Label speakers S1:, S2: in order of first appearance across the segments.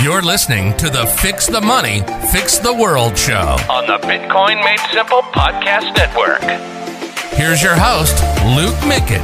S1: You're listening to the Fix the Money, Fix the World show
S2: on the Bitcoin Made Simple Podcast Network.
S1: Here's your host, Luke Mikic.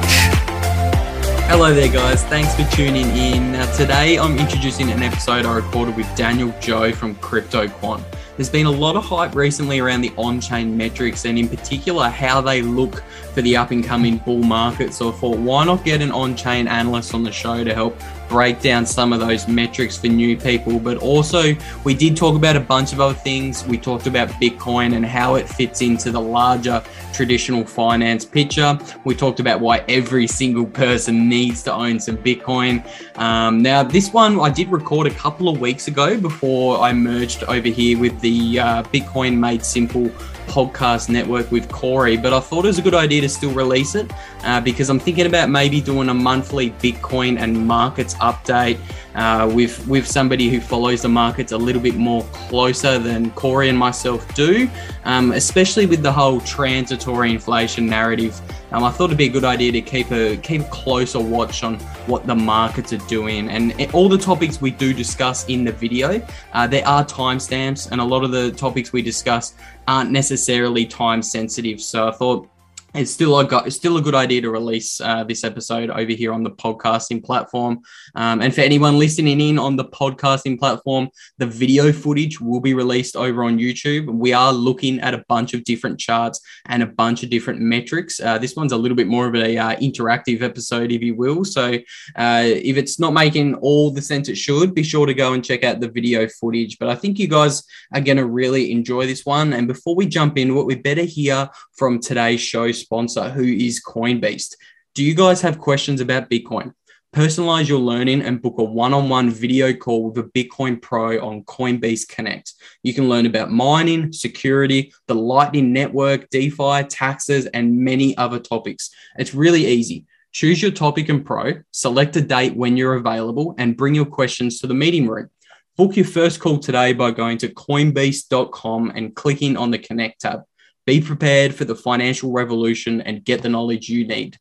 S3: Hello there, guys. Thanks for tuning in. Now, today I'm introducing an episode I recorded with Daniel Joe from CryptoQuant. There's been a lot of hype recently around the on chain metrics and, in particular, how they look for the up and coming bull market. So I thought, why not get an on chain analyst on the show to help break down some of those metrics for new people? But also, we did talk about a bunch of other things. We talked about Bitcoin and how it fits into the larger traditional finance picture. We talked about why every single person needs to own some Bitcoin. Um, now, this one I did record a couple of weeks ago before I merged over here with the uh, Bitcoin Made Simple podcast network with Corey, but I thought it was a good idea to still release it uh, because I'm thinking about maybe doing a monthly Bitcoin and markets update uh, with with somebody who follows the markets a little bit more closer than Corey and myself do, um, especially with the whole transitory inflation narrative. Um, I thought it'd be a good idea to keep a keep a closer watch on what the markets are doing and all the topics we do discuss in the video. Uh, there are timestamps, and a lot of the topics we discuss aren't necessarily time sensitive. So I thought it's still a it's still a good idea to release uh, this episode over here on the podcasting platform. Um, and for anyone listening in on the podcasting platform, the video footage will be released over on YouTube. We are looking at a bunch of different charts and a bunch of different metrics. Uh, this one's a little bit more of a uh, interactive episode, if you will. So uh, if it's not making all the sense it should, be sure to go and check out the video footage. But I think you guys are going to really enjoy this one. And before we jump into it, we better hear from today's show sponsor, who is Coinbeast. Do you guys have questions about Bitcoin? Personalize your learning and book a one on one video call with a Bitcoin Pro on Coinbeast Connect. You can learn about mining, security, the Lightning Network, DeFi, taxes, and many other topics. It's really easy. Choose your topic and pro, select a date when you're available, and bring your questions to the meeting room. Book your first call today by going to coinbeast.com and clicking on the Connect tab. Be prepared for the financial revolution and get the knowledge you need.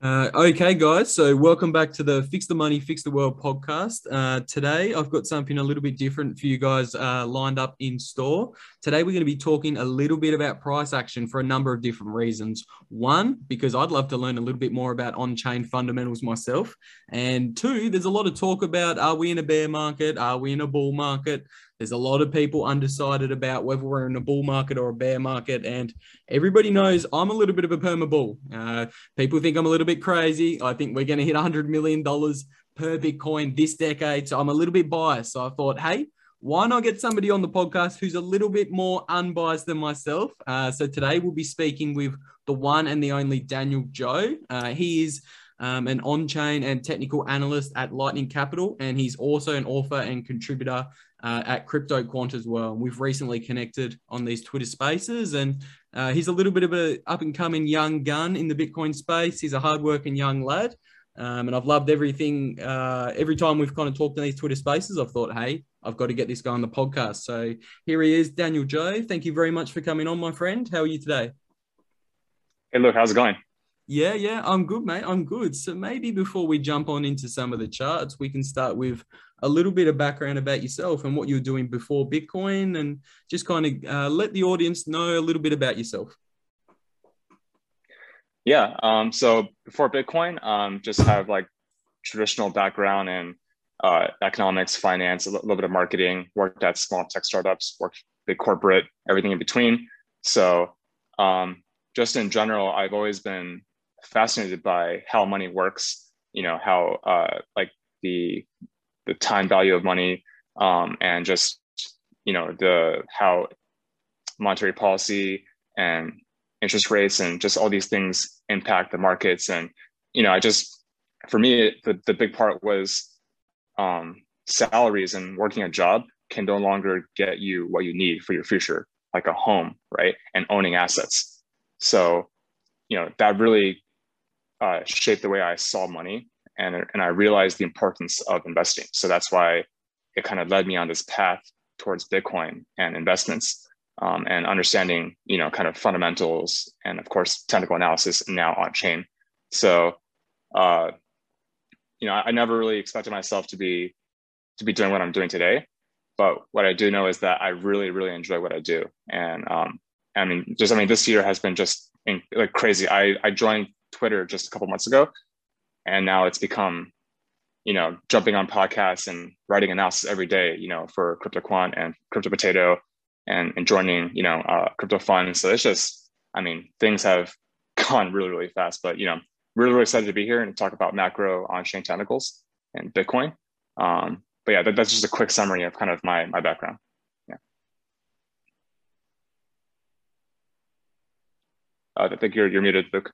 S3: Uh, okay, guys. So, welcome back to the Fix the Money, Fix the World podcast. Uh, today, I've got something a little bit different for you guys uh, lined up in store. Today, we're going to be talking a little bit about price action for a number of different reasons. One, because I'd love to learn a little bit more about on chain fundamentals myself. And two, there's a lot of talk about are we in a bear market? Are we in a bull market? There's a lot of people undecided about whether we're in a bull market or a bear market. And everybody knows I'm a little bit of a perma bull. Uh, people think I'm a little bit crazy. I think we're going to hit $100 million per Bitcoin this decade. So I'm a little bit biased. So I thought, hey, why not get somebody on the podcast who's a little bit more unbiased than myself? Uh, so today we'll be speaking with the one and the only Daniel Joe. Uh, he is um, an on chain and technical analyst at Lightning Capital, and he's also an author and contributor uh, at Crypto Quant as well. We've recently connected on these Twitter spaces, and uh, he's a little bit of a up and coming young gun in the Bitcoin space. He's a hardworking young lad. Um, and I've loved everything. Uh, every time we've kind of talked in these Twitter spaces, I've thought, hey, I've got to get this guy on the podcast. So here he is, Daniel Joe. Thank you very much for coming on, my friend. How are you today?
S4: Hey, Luke, how's it going?
S3: Yeah, yeah, I'm good, mate. I'm good. So maybe before we jump on into some of the charts, we can start with a little bit of background about yourself and what you were doing before Bitcoin, and just kind of uh, let the audience know a little bit about yourself.
S4: Yeah. Um, so before Bitcoin, um, just have like traditional background in uh, economics, finance, a little bit of marketing. Worked at small tech startups, worked big corporate, everything in between. So um, just in general, I've always been fascinated by how money works. You know how uh, like the the time value of money um, and just you know the how monetary policy and interest rates and just all these things impact the markets and you know i just for me the, the big part was um, salaries and working a job can no longer get you what you need for your future like a home right and owning assets so you know that really uh, shaped the way i saw money and, and I realized the importance of investing. So that's why it kind of led me on this path towards Bitcoin and investments um, and understanding, you know, kind of fundamentals and of course technical analysis now on chain. So, uh, you know, I, I never really expected myself to be to be doing what I'm doing today. But what I do know is that I really, really enjoy what I do. And um, I mean, just I mean, this year has been just in, like crazy. I I joined Twitter just a couple months ago, and now it's become, you know, jumping on podcasts and writing analysis every day. You know, for CryptoQuant and Crypto Potato, and and joining you know uh, crypto funds. So it's just, I mean, things have gone really, really fast. But you know, really, really excited to be here and talk about macro on-chain technicals and Bitcoin. Um, but yeah, that, that's just a quick summary of kind of my my background. Yeah. Uh, I think you're you're muted, Luke.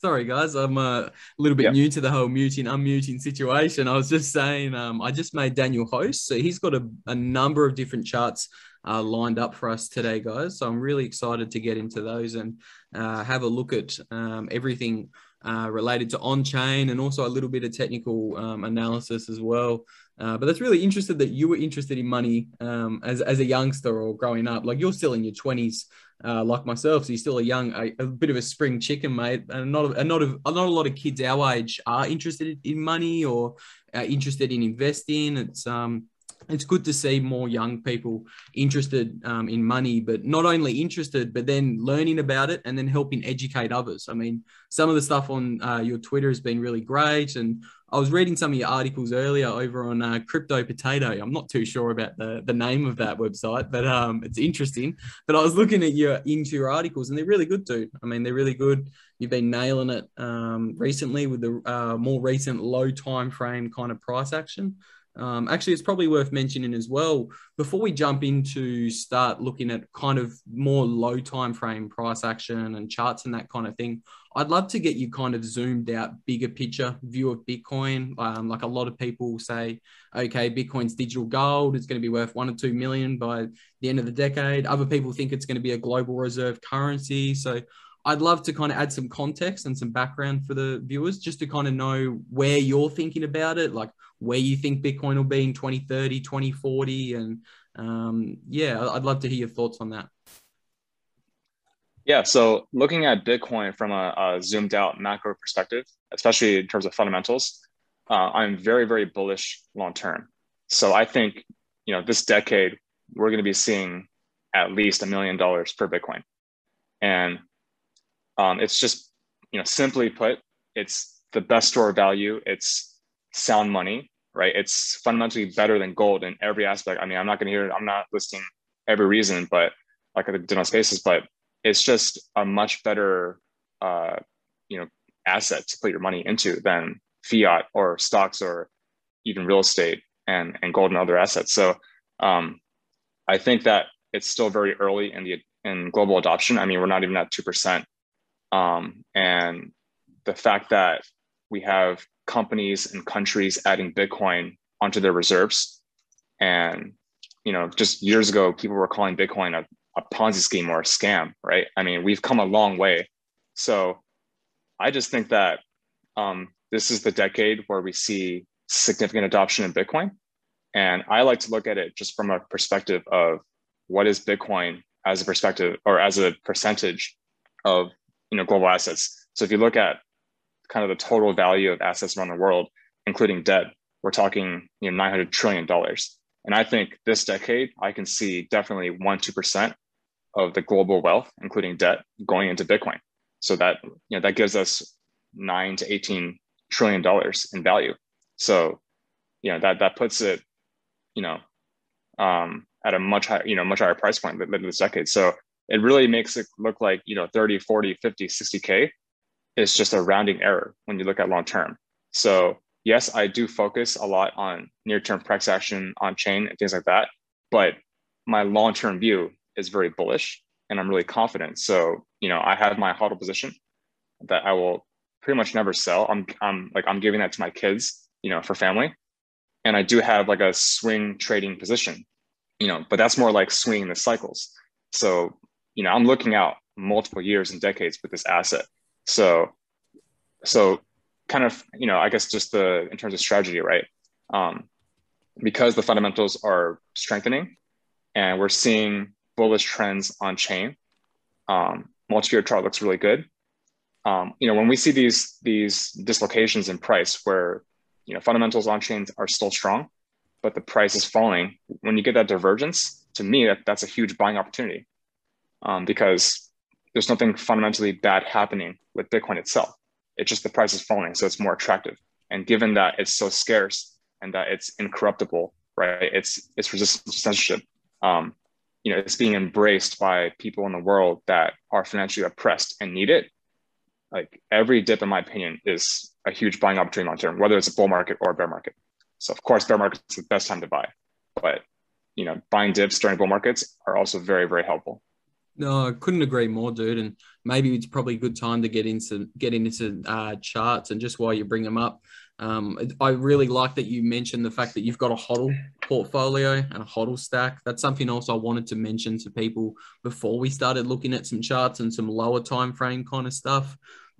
S3: Sorry, guys, I'm uh, a little bit
S4: Yep.
S3: new to the whole muting, unmuting situation. I was just saying, um, I just made Daniel host, so he's got a, a number of different charts uh, lined up for us today, guys. So I'm really excited to get into those and uh, have a look at um, everything uh, related to on chain and also a little bit of technical um, analysis as well. Uh, but that's really interested that you were interested in money um, as, as a youngster or growing up. Like you're still in your 20s, uh, like myself. So you're still a young, a, a bit of a spring chicken, mate. And not, a, not, a, not a lot of kids our age are interested in money or interested in investing. It's, um, it's good to see more young people interested um, in money, but not only interested, but then learning about it and then helping educate others. I mean, some of the stuff on uh, your Twitter has been really great. And I was reading some of your articles earlier over on uh, Crypto Potato. I'm not too sure about the, the name of that website, but um, it's interesting. But I was looking at your into your articles, and they're really good, dude. I mean, they're really good. You've been nailing it um, recently with the uh, more recent low time frame kind of price action. Um, actually, it's probably worth mentioning as well before we jump into start looking at kind of more low time frame price action and charts and that kind of thing. I'd love to get you kind of zoomed out, bigger picture view of Bitcoin. Um, like a lot of people say, okay, Bitcoin's digital gold. It's going to be worth one or two million by the end of the decade. Other people think it's going to be a global reserve currency. So I'd love to kind of add some context and some background for the viewers just to kind of know where you're thinking about it, like where you think Bitcoin will be in 2030, 2040. And um, yeah, I'd love to hear your thoughts on that.
S4: Yeah, so looking at Bitcoin from a, a zoomed out macro perspective, especially in terms of fundamentals, uh, I'm very, very bullish long term. So I think, you know, this decade, we're going to be seeing at least a million dollars per Bitcoin. And um, it's just, you know, simply put, it's the best store of value. It's sound money, right? It's fundamentally better than gold in every aspect. I mean, I'm not going to hear, I'm not listing every reason, but like I did on Spaces, but it's just a much better, uh, you know, asset to put your money into than fiat or stocks or even real estate and and gold and other assets. So um, I think that it's still very early in the in global adoption. I mean, we're not even at two percent, um, and the fact that we have companies and countries adding Bitcoin onto their reserves, and you know, just years ago, people were calling Bitcoin a, a Ponzi scheme or a scam, right? I mean, we've come a long way. So I just think that um, this is the decade where we see significant adoption in Bitcoin. And I like to look at it just from a perspective of what is Bitcoin as a perspective or as a percentage of you know global assets. So if you look at kind of the total value of assets around the world, including debt, we're talking you know 900 trillion dollars. And I think this decade, I can see definitely one two percent of the global wealth, including debt, going into Bitcoin. So that you know that gives us nine to eighteen trillion dollars in value. So you know that that puts it you know um, at a much higher you know much higher price point than this decade. So it really makes it look like you know 30 40 50 60k is just a rounding error when you look at long term. So yes i do focus a lot on near term price action on chain and things like that but my long term view is very bullish and i'm really confident. So you know i have my hodl position that i will pretty much never sell. I'm i'm like i'm giving that to my kids you know for family. And i do have like a swing trading position you know but that's more like swinging the cycles. So you know, I'm looking out multiple years and decades with this asset. So, so kind of, you know, I guess just the in terms of strategy, right? Um, because the fundamentals are strengthening, and we're seeing bullish trends on chain. Um, multi-year chart looks really good. Um, you know, when we see these these dislocations in price, where you know, fundamentals on chains are still strong, but the price is falling. When you get that divergence, to me, that, that's a huge buying opportunity um, because there's nothing fundamentally bad happening with Bitcoin itself. It's just the price is falling, so it's more attractive. And given that it's so scarce and that it's incorruptible, right? It's it's resistant to censorship. Um, you know, it's being embraced by people in the world that are financially oppressed and need it. Like every dip, in my opinion, is a huge buying opportunity long term, whether it's a bull market or a bear market. So of course, bear market's the best time to buy, but you know, buying dips during bull markets are also very, very helpful.
S3: No, I couldn't agree more, dude. And maybe it's probably a good time to get into get into uh, charts. And just while you bring them up, um, I really like that you mentioned the fact that you've got a hodl portfolio and a hodl stack. That's something else I wanted to mention to people before we started looking at some charts and some lower time frame kind of stuff.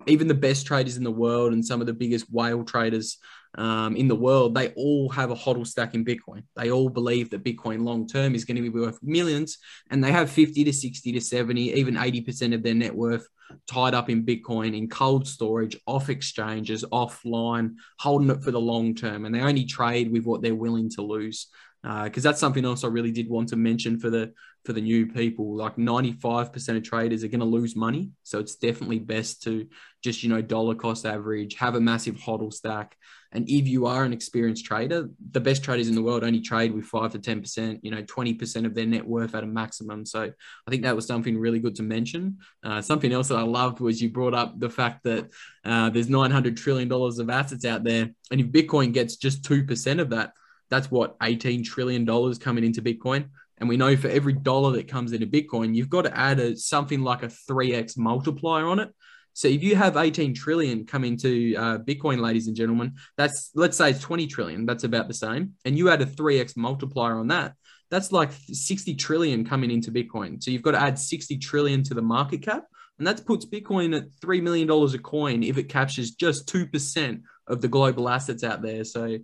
S3: Even the best traders in the world and some of the biggest whale traders um, in the world, they all have a hodl stack in Bitcoin. They all believe that Bitcoin long term is going to be worth millions, and they have 50 to 60 to 70, even 80% of their net worth tied up in Bitcoin in cold storage, off exchanges, offline, holding it for the long term. And they only trade with what they're willing to lose. Because uh, that's something else I really did want to mention for the for the new people. Like 95% of traders are going to lose money. So it's definitely best to just, you know, dollar cost average, have a massive hodl stack. And if you are an experienced trader, the best traders in the world only trade with five to 10%, you know, 20% of their net worth at a maximum. So I think that was something really good to mention. Uh, something else that I loved was you brought up the fact that uh, there's $900 trillion of assets out there. And if Bitcoin gets just 2% of that, that's what $18 trillion coming into Bitcoin. And we know for every dollar that comes into Bitcoin, you've got to add a, something like a 3x multiplier on it. So if you have 18 trillion come into uh, Bitcoin, ladies and gentlemen, that's let's say it's 20 trillion. That's about the same. And you add a 3x multiplier on that. That's like 60 trillion coming into Bitcoin. So you've got to add 60 trillion to the market cap. And that puts Bitcoin at $3 million a coin if it captures just 2% of the global assets out there. So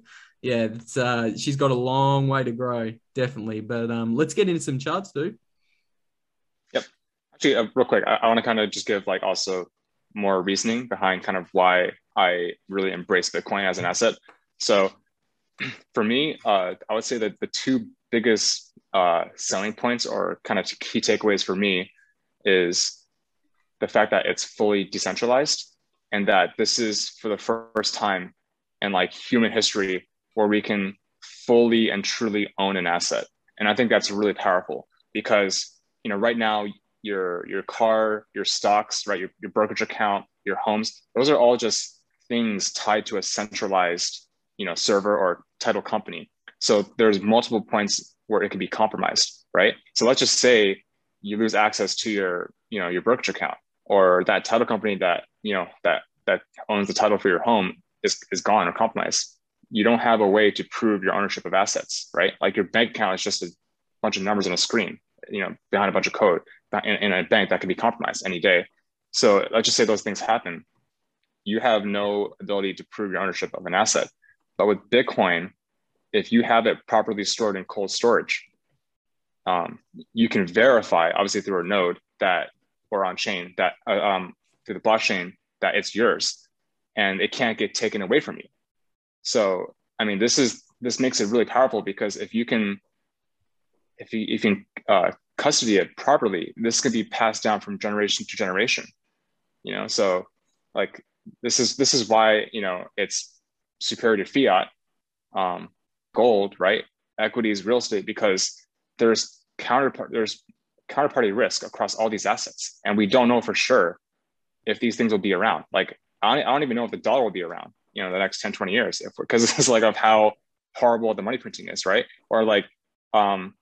S3: yeah, it's, uh, she's got a long way to grow, definitely. But um, let's get into some charts, dude.
S4: Yep. Actually, uh, real quick, I, I want to kind of just give like also more reasoning behind kind of why I really embrace Bitcoin as an asset. So for me, uh, I would say that the two biggest uh, selling points or kind of key takeaways for me is the fact that it's fully decentralized and that this is for the first time in like human history where we can fully and truly own an asset. And I think that's really powerful because you know right now your your car, your stocks, right, your, your brokerage account, your homes, those are all just things tied to a centralized, you know, server or title company. So there's multiple points where it can be compromised, right? So let's just say you lose access to your, you know, your brokerage account or that title company that, you know, that that owns the title for your home is, is gone or compromised. You don't have a way to prove your ownership of assets, right? Like your bank account is just a bunch of numbers on a screen, you know, behind a bunch of code in, in a bank that can be compromised any day. So let's just say those things happen. You have no ability to prove your ownership of an asset. But with Bitcoin, if you have it properly stored in cold storage, um, you can verify, obviously through a node that or on chain that uh, um, through the blockchain that it's yours, and it can't get taken away from you. So I mean, this is this makes it really powerful because if you can, if you if you can uh, custody it properly, this can be passed down from generation to generation. You know, so like this is this is why you know it's superior to fiat, um, gold, right? Equities, real estate, because there's counterpart there's counterparty risk across all these assets, and we don't know for sure if these things will be around. Like I don't, I don't even know if the dollar will be around, you know, the next 10, 20 years, if because it's like of how horrible the money printing is, right? Or like um,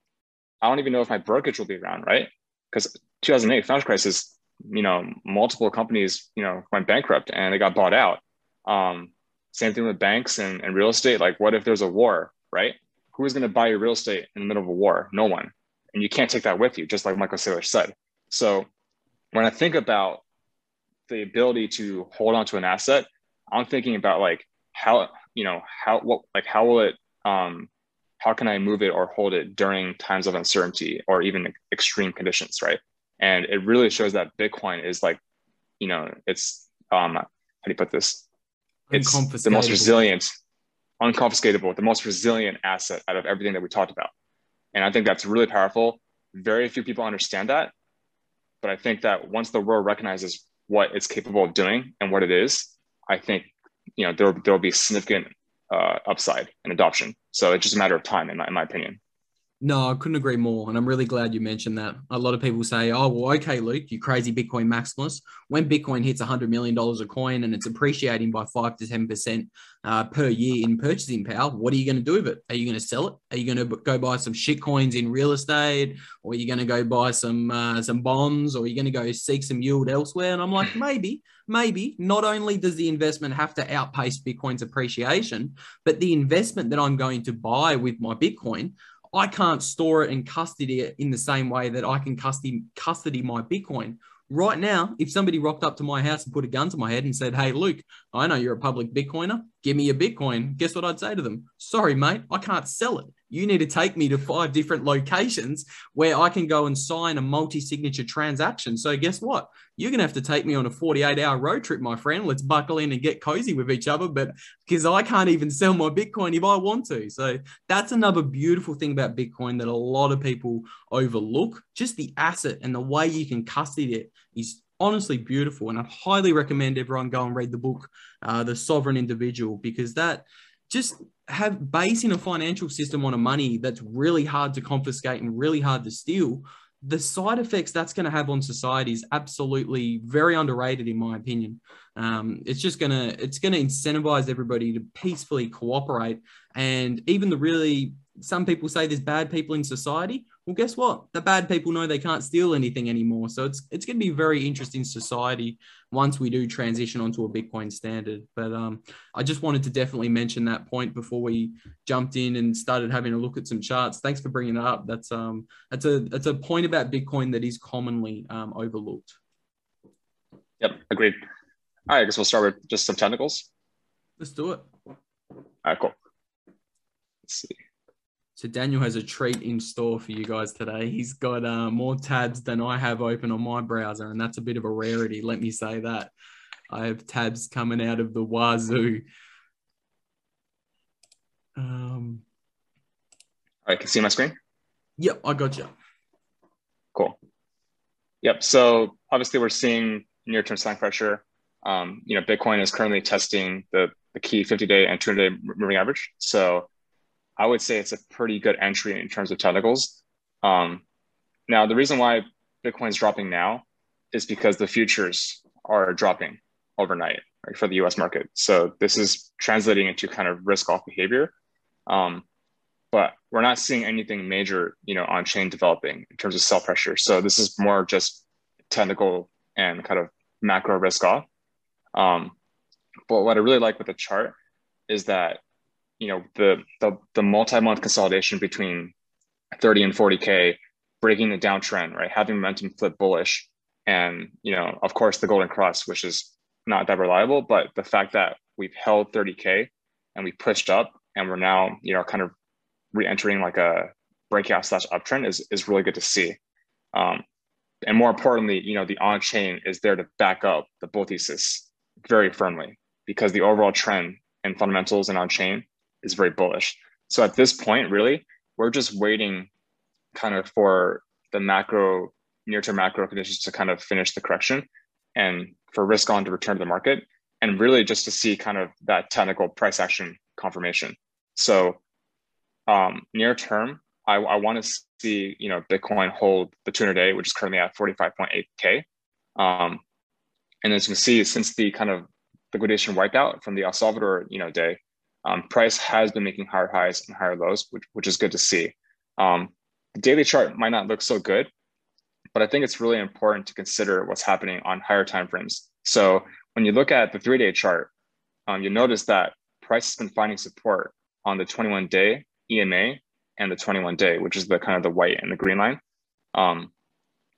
S4: I don't even know if my brokerage will be around, right? Because 2008 financial crisis, you know, multiple companies, you know, went bankrupt and they got bought out. Um, same thing with banks and, and real estate. Like, what if there's a war, right? Who is going to buy your real estate in the middle of a war? No one. And you can't take that with you, just like Michael Saylor said. So when I think about the ability to hold on to an asset, I'm thinking about like how, you know, how, what, like, how will it, um, how can I move it or hold it during times of uncertainty or even extreme conditions, right? And it really shows that Bitcoin is like, you know, it's um, how do you put this? It's the most resilient, unconfiscatable, the most resilient asset out of everything that we talked about. And I think that's really powerful. Very few people understand that. But I think that once the world recognizes what it's capable of doing and what it is, I think you know there there will be significant uh, upside in adoption. So it's just a matter of time, in my, in my opinion.
S3: No, I couldn't agree more. And I'm really glad you mentioned that. A lot of people say, oh, well, okay, Luke, you crazy Bitcoin maximalist. When Bitcoin hits $100 million a coin and it's appreciating by 5 to 10% uh, per year in purchasing power, what are you going to do with it? Are you going to sell it? Are you going to go buy some shit coins in real estate? Or are you going to go buy some, uh, some bonds? Or are you going to go seek some yield elsewhere? And I'm like, maybe, maybe. Not only does the investment have to outpace Bitcoin's appreciation, but the investment that I'm going to buy with my Bitcoin I can't store it and custody it in the same way that I can custody custody my Bitcoin. Right now, if somebody rocked up to my house and put a gun to my head and said, Hey, Luke, I know you're a public Bitcoiner. Give me your Bitcoin. Guess what I'd say to them? Sorry, mate, I can't sell it. You need to take me to five different locations where I can go and sign a multi signature transaction. So, guess what? You're going to have to take me on a 48 hour road trip, my friend. Let's buckle in and get cozy with each other. But because I can't even sell my Bitcoin if I want to. So, that's another beautiful thing about Bitcoin that a lot of people overlook. Just the asset and the way you can custody it is honestly beautiful. And I highly recommend everyone go and read the book, uh, The Sovereign Individual, because that just have basing a financial system on a money that's really hard to confiscate and really hard to steal the side effects that's going to have on society is absolutely very underrated in my opinion. Um, it's just to it's going to incentivize everybody to peacefully cooperate. And even the really some people say there's bad people in society well, guess what? The bad people know they can't steal anything anymore. So it's it's going to be very interesting society once we do transition onto a Bitcoin standard. But um, I just wanted to definitely mention that point before we jumped in and started having a look at some charts. Thanks for bringing it up. That's um that's a that's a point about Bitcoin that is commonly um, overlooked.
S4: Yep, agreed. All right, I guess we'll start with just some technicals.
S3: Let's do it.
S4: All right, cool. Let's see.
S3: So Daniel has a treat in store for you guys today. He's got uh, more tabs than I have open on my browser, and that's a bit of a rarity. Let me say that. I have tabs coming out of the wazoo. Um,
S4: All right, can you see my screen?
S3: Yep, I got you.
S4: Cool. Yep. So obviously, we're seeing near-term selling pressure. Um, you know, Bitcoin is currently testing the, the key 50-day and 200-day moving average. So I would say it's a pretty good entry in terms of technicals. Um, now, the reason why Bitcoin is dropping now is because the futures are dropping overnight right, for the US market. So this is translating into kind of risk off behavior. Um, but we're not seeing anything major, you know, on chain developing in terms of sell pressure. So this is more just technical and kind of macro risk off. Um, but what I really like with the chart is that you know the the, the multi-month consolidation between 30 and 40k breaking the downtrend right? Having momentum flip bullish and you know of course the golden cross which is not that reliable but the fact that we've held 30k and we pushed up and we're now you know kind of re-entering like a breakout slash uptrend is, is really good to see. Um, and more importantly you know the on-chain is there to back up the bull thesis very firmly because the overall trend and fundamentals and on-chain is very bullish. So at this point, really, we're just waiting kind of for the macro, near term macro conditions to kind of finish the correction and for risk on to return to the market and really just to see kind of that technical price action confirmation. So um, near term, I, I want to see you know Bitcoin hold the 200 day, which is currently at 45.8k. Um, and as you can see, since the kind of liquidation wipeout from the El Salvador you know day, um, price has been making higher highs and higher lows, which, which is good to see. Um, the daily chart might not look so good, but I think it's really important to consider what's happening on higher time frames. So when you look at the three-day chart, um, you'll notice that price has been finding support on the 21-day EMA and the 21-day, which is the kind of the white and the green line. Um,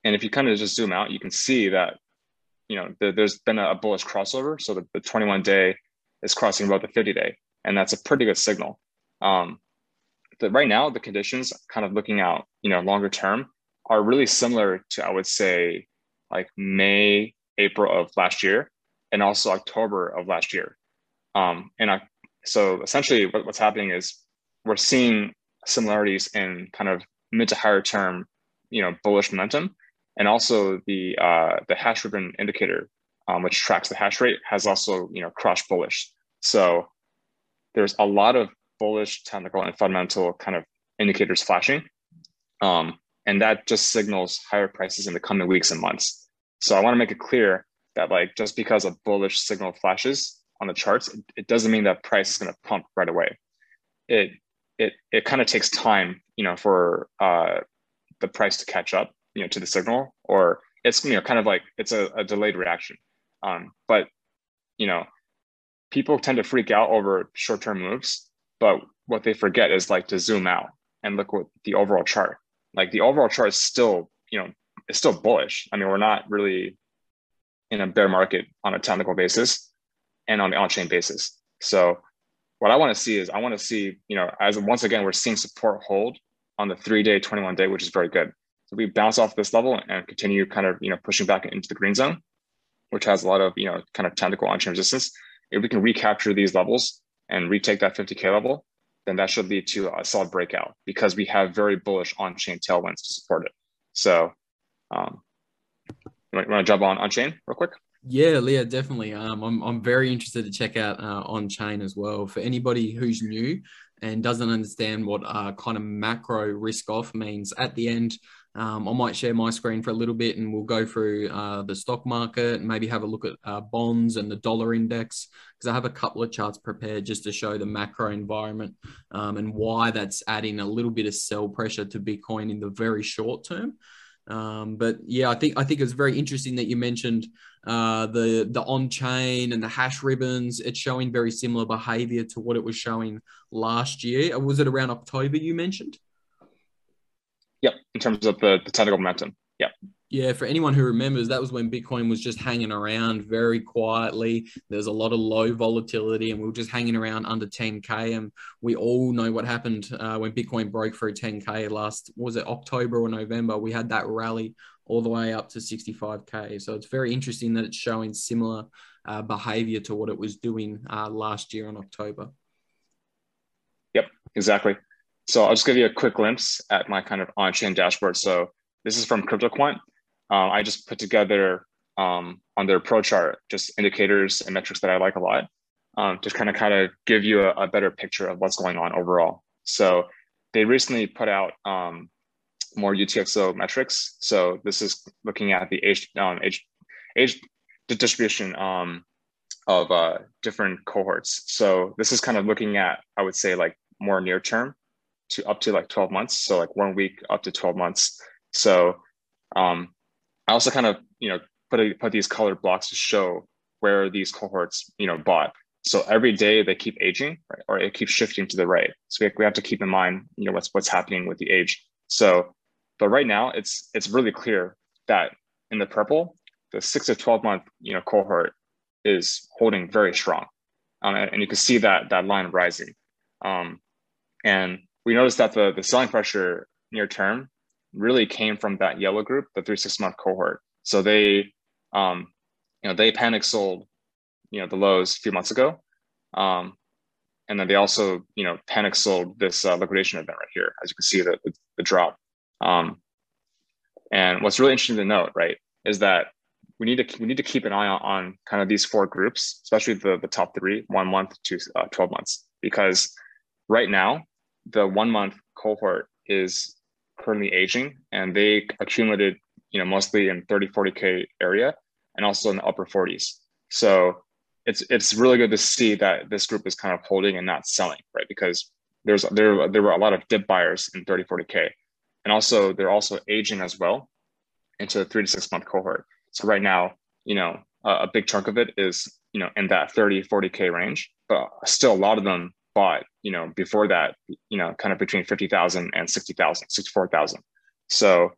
S4: and if you kind of just zoom out, you can see that you know the, there's been a bullish crossover. So the, the 21-day is crossing about the 50-day and that's a pretty good signal. Um, but right now, the conditions, kind of looking out, you know, longer term, are really similar to I would say like May, April of last year, and also October of last year. Um, and I, so essentially what, what's happening is we're seeing similarities in kind of mid to higher term, you know, bullish momentum. And also the uh, the hash ribbon indicator, um, which tracks the hash rate, has also you know crossed bullish. So there's a lot of bullish technical and fundamental kind of indicators flashing, um, and that just signals higher prices in the coming weeks and months. So I want to make it clear that like just because a bullish signal flashes on the charts, it, it doesn't mean that price is going to pump right away. It it it kind of takes time, you know, for uh, the price to catch up, you know, to the signal, or it's you know kind of like it's a, a delayed reaction. Um, but you know, people tend to freak out over short-term moves, but what they forget is like to zoom out and look at the overall chart. Like the overall chart is still, you know, it's still bullish. I mean, we're not really in a bear market on a technical basis and on the on-chain basis. So what I want to see is I want to see, you know, as once again, we're seeing support hold on the three day, 21 day, which is very good. So we bounce off this level and continue kind of, you know, pushing back into the green zone, which has a lot of, you know, kind of technical on-chain resistance. If we can recapture these levels and retake that 50K level, then that should lead to a solid breakout because we have very bullish on-chain tailwinds to support it. So um, you want to jump on on-chain real quick?
S3: Yeah, Leah, definitely. Um, I'm, I'm very interested to check out uh, on chain as well. For anybody who's new and doesn't understand what uh, kind of macro risk off means, at the end, um, I might share my screen for a little bit and we'll go through uh, the stock market and maybe have a look at uh, bonds and the dollar index because I have a couple of charts prepared just to show the macro environment um, and why that's adding a little bit of sell pressure to Bitcoin in the very short term. Um, but yeah, I think I think it's very interesting that you mentioned uh, the the on chain and the hash ribbons. It's showing very similar behavior to what it was showing last year. Was it around October you mentioned?
S4: Yep, in terms of the, the technical momentum. Yep.
S3: Yeah, for anyone who remembers, that was when Bitcoin was just hanging around very quietly. There's a lot of low volatility, and we were just hanging around under 10k. And we all know what happened uh, when Bitcoin broke through 10k last was it October or November? We had that rally all the way up to 65k. So it's very interesting that it's showing similar uh, behavior to what it was doing uh, last year in October.
S4: Yep, exactly. So I'll just give you a quick glimpse at my kind of on-chain dashboard. So this is from CryptoQuant. Um, I just put together um, on their pro chart just indicators and metrics that I like a lot um, kind of kind of give you a, a, better picture of what's going on overall. So they recently put out um, more UTXO metrics. So this is looking at the age um, age age distribution um, of uh, different cohorts. So this is kind of looking at I would say like more near term to up to like 12 months. So like one week up to 12 months. So um, I also kind of, you know, put, a, put these colored blocks to show where these cohorts, you know, bought. So every day they keep aging, right? or it keeps shifting to the right. So we, we have to keep in mind, you know, what's what's happening with the age. So, but right now it's it's really clear that in the purple, the six to twelve month, you know, cohort is holding very strong, um, and, you can see that that line rising. Um, and we noticed that the the selling pressure near term really came from that yellow group, the three six month cohort. So they, um, you know, they panic sold, you know, the lows a few months ago, um, and then they also, you know, panic sold this uh, liquidation event right here, as you can see the the, the drop. Um, and what's really interesting to note, right, is that we need to we need to keep an eye on, on kind of these four groups, especially the the top three, one month to uh, twelve months, because right now the one month cohort is currently aging and they accumulated, you know, mostly in 30, 40K area and also in the upper 40s. So it's it's really good to see that this group is kind of holding and not selling, right? Because there's there there were a lot of dip buyers in 30, 40K. And also they're also aging as well into the three to six month cohort. So right now, you know, a, a big chunk of it is, you know, in that 30, 40K range, but still a lot of them bought, you know, before that, you know, kind of between 50,000 and 60,000, 64,000. So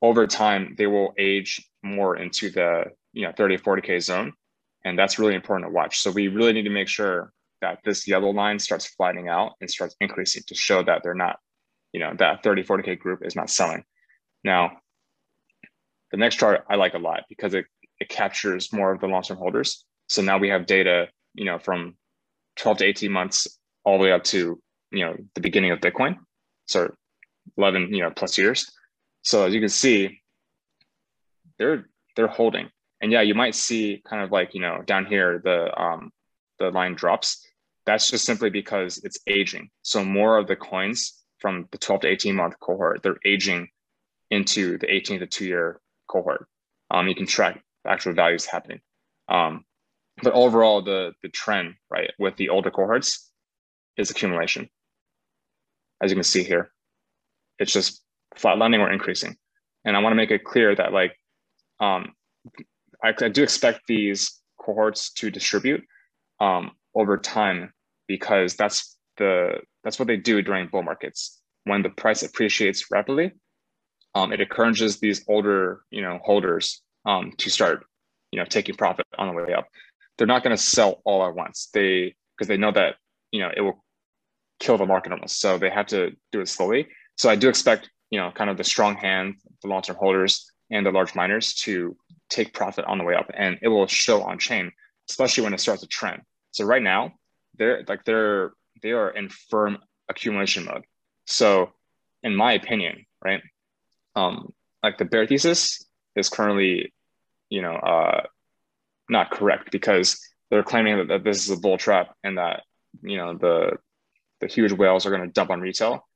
S4: over time, they will age more into the, you know, 30, 40K zone. And that's really important to watch. So we really need to make sure that this yellow line starts flattening out and starts increasing to show that they're not, you know, that 30, 40K group is not selling. Now, the next chart I like a lot because it, it captures more of the long-term holders. So now we have data, you know, from 12 to 18 months all the way up to you know the beginning of Bitcoin, so 11 you know plus years. So as you can see, they're they're holding, and yeah, you might see kind of like you know down here the um, the line drops. That's just simply because it's aging. So more of the coins from the 12 to 18 month cohort, they're aging into the 18 to two year cohort. Um, you can track actual values happening. Um, but overall, the the trend right with the older cohorts is accumulation. As you can see here, it's just flatlining or increasing. And I want to make it clear that like um, I, I do expect these cohorts to distribute um, over time because that's the that's what they do during bull markets. When the price appreciates rapidly, um, it encourages these older you know holders um, to start you know taking profit on the way up. They're not going to sell all at once. They because they know that you know it will kill the market almost. So they have to do it slowly. So I do expect you know kind of the strong hand, the long term holders, and the large miners to take profit on the way up, and it will show on chain, especially when it starts to trend. So right now, they're like they're they are in firm accumulation mode. So in my opinion, right, um, like the bear thesis is currently, you know, uh, not correct because they're claiming that, that this is a bull trap and that you know the the huge whales are going to dump on retail.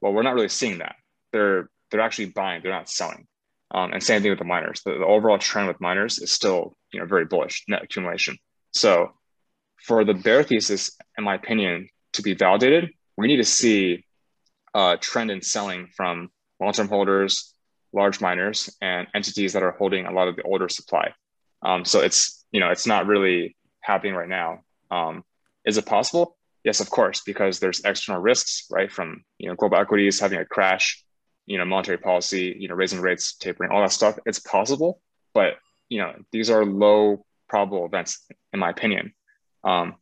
S4: Well, we're not really seeing that. They're they're actually buying. They're not selling. Um, and same thing with the miners. The, the, overall trend with miners is still you know very bullish net accumulation. So for the bear thesis, in my opinion, to be validated, we need to see a trend in selling from long-term holders, large miners, and entities that are holding a lot of the older supply. Um, so it's you know it's not really happening right now. Um, is it possible? Yes, of course, because there's external risks, right, from you know global equities having a crash, you know monetary policy, you know raising rates, tapering, all that stuff. It's possible, but you know these are low probable events, in my opinion. Um,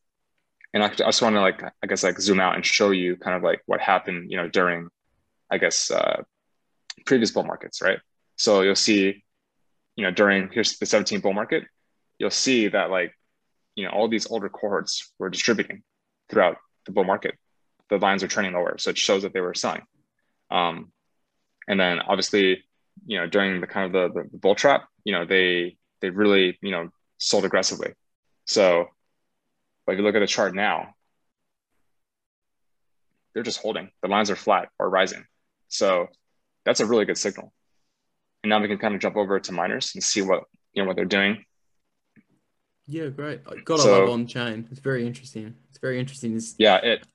S4: and I, I just want to like I guess like zoom out and show you kind of like what happened, you know, during I guess uh, previous bull markets, right? So you'll see, you know, during here's the 17 bull market, you'll see that like, you know, all these older cohorts were distributing throughout the bull market. The lines are trending lower, so it shows that they were selling. Um, and then obviously, you know, during the kind of the, the bull trap, you know, they they really you know sold aggressively. So but if you look at the chart now, they're just holding. The lines are flat or rising. So that's a really good signal. And now we can kind of jump over to miners and see what you know what they're doing.
S3: Yeah, great. Got so, love on chain. It's very interesting. It's very interesting. It's-
S4: yeah, it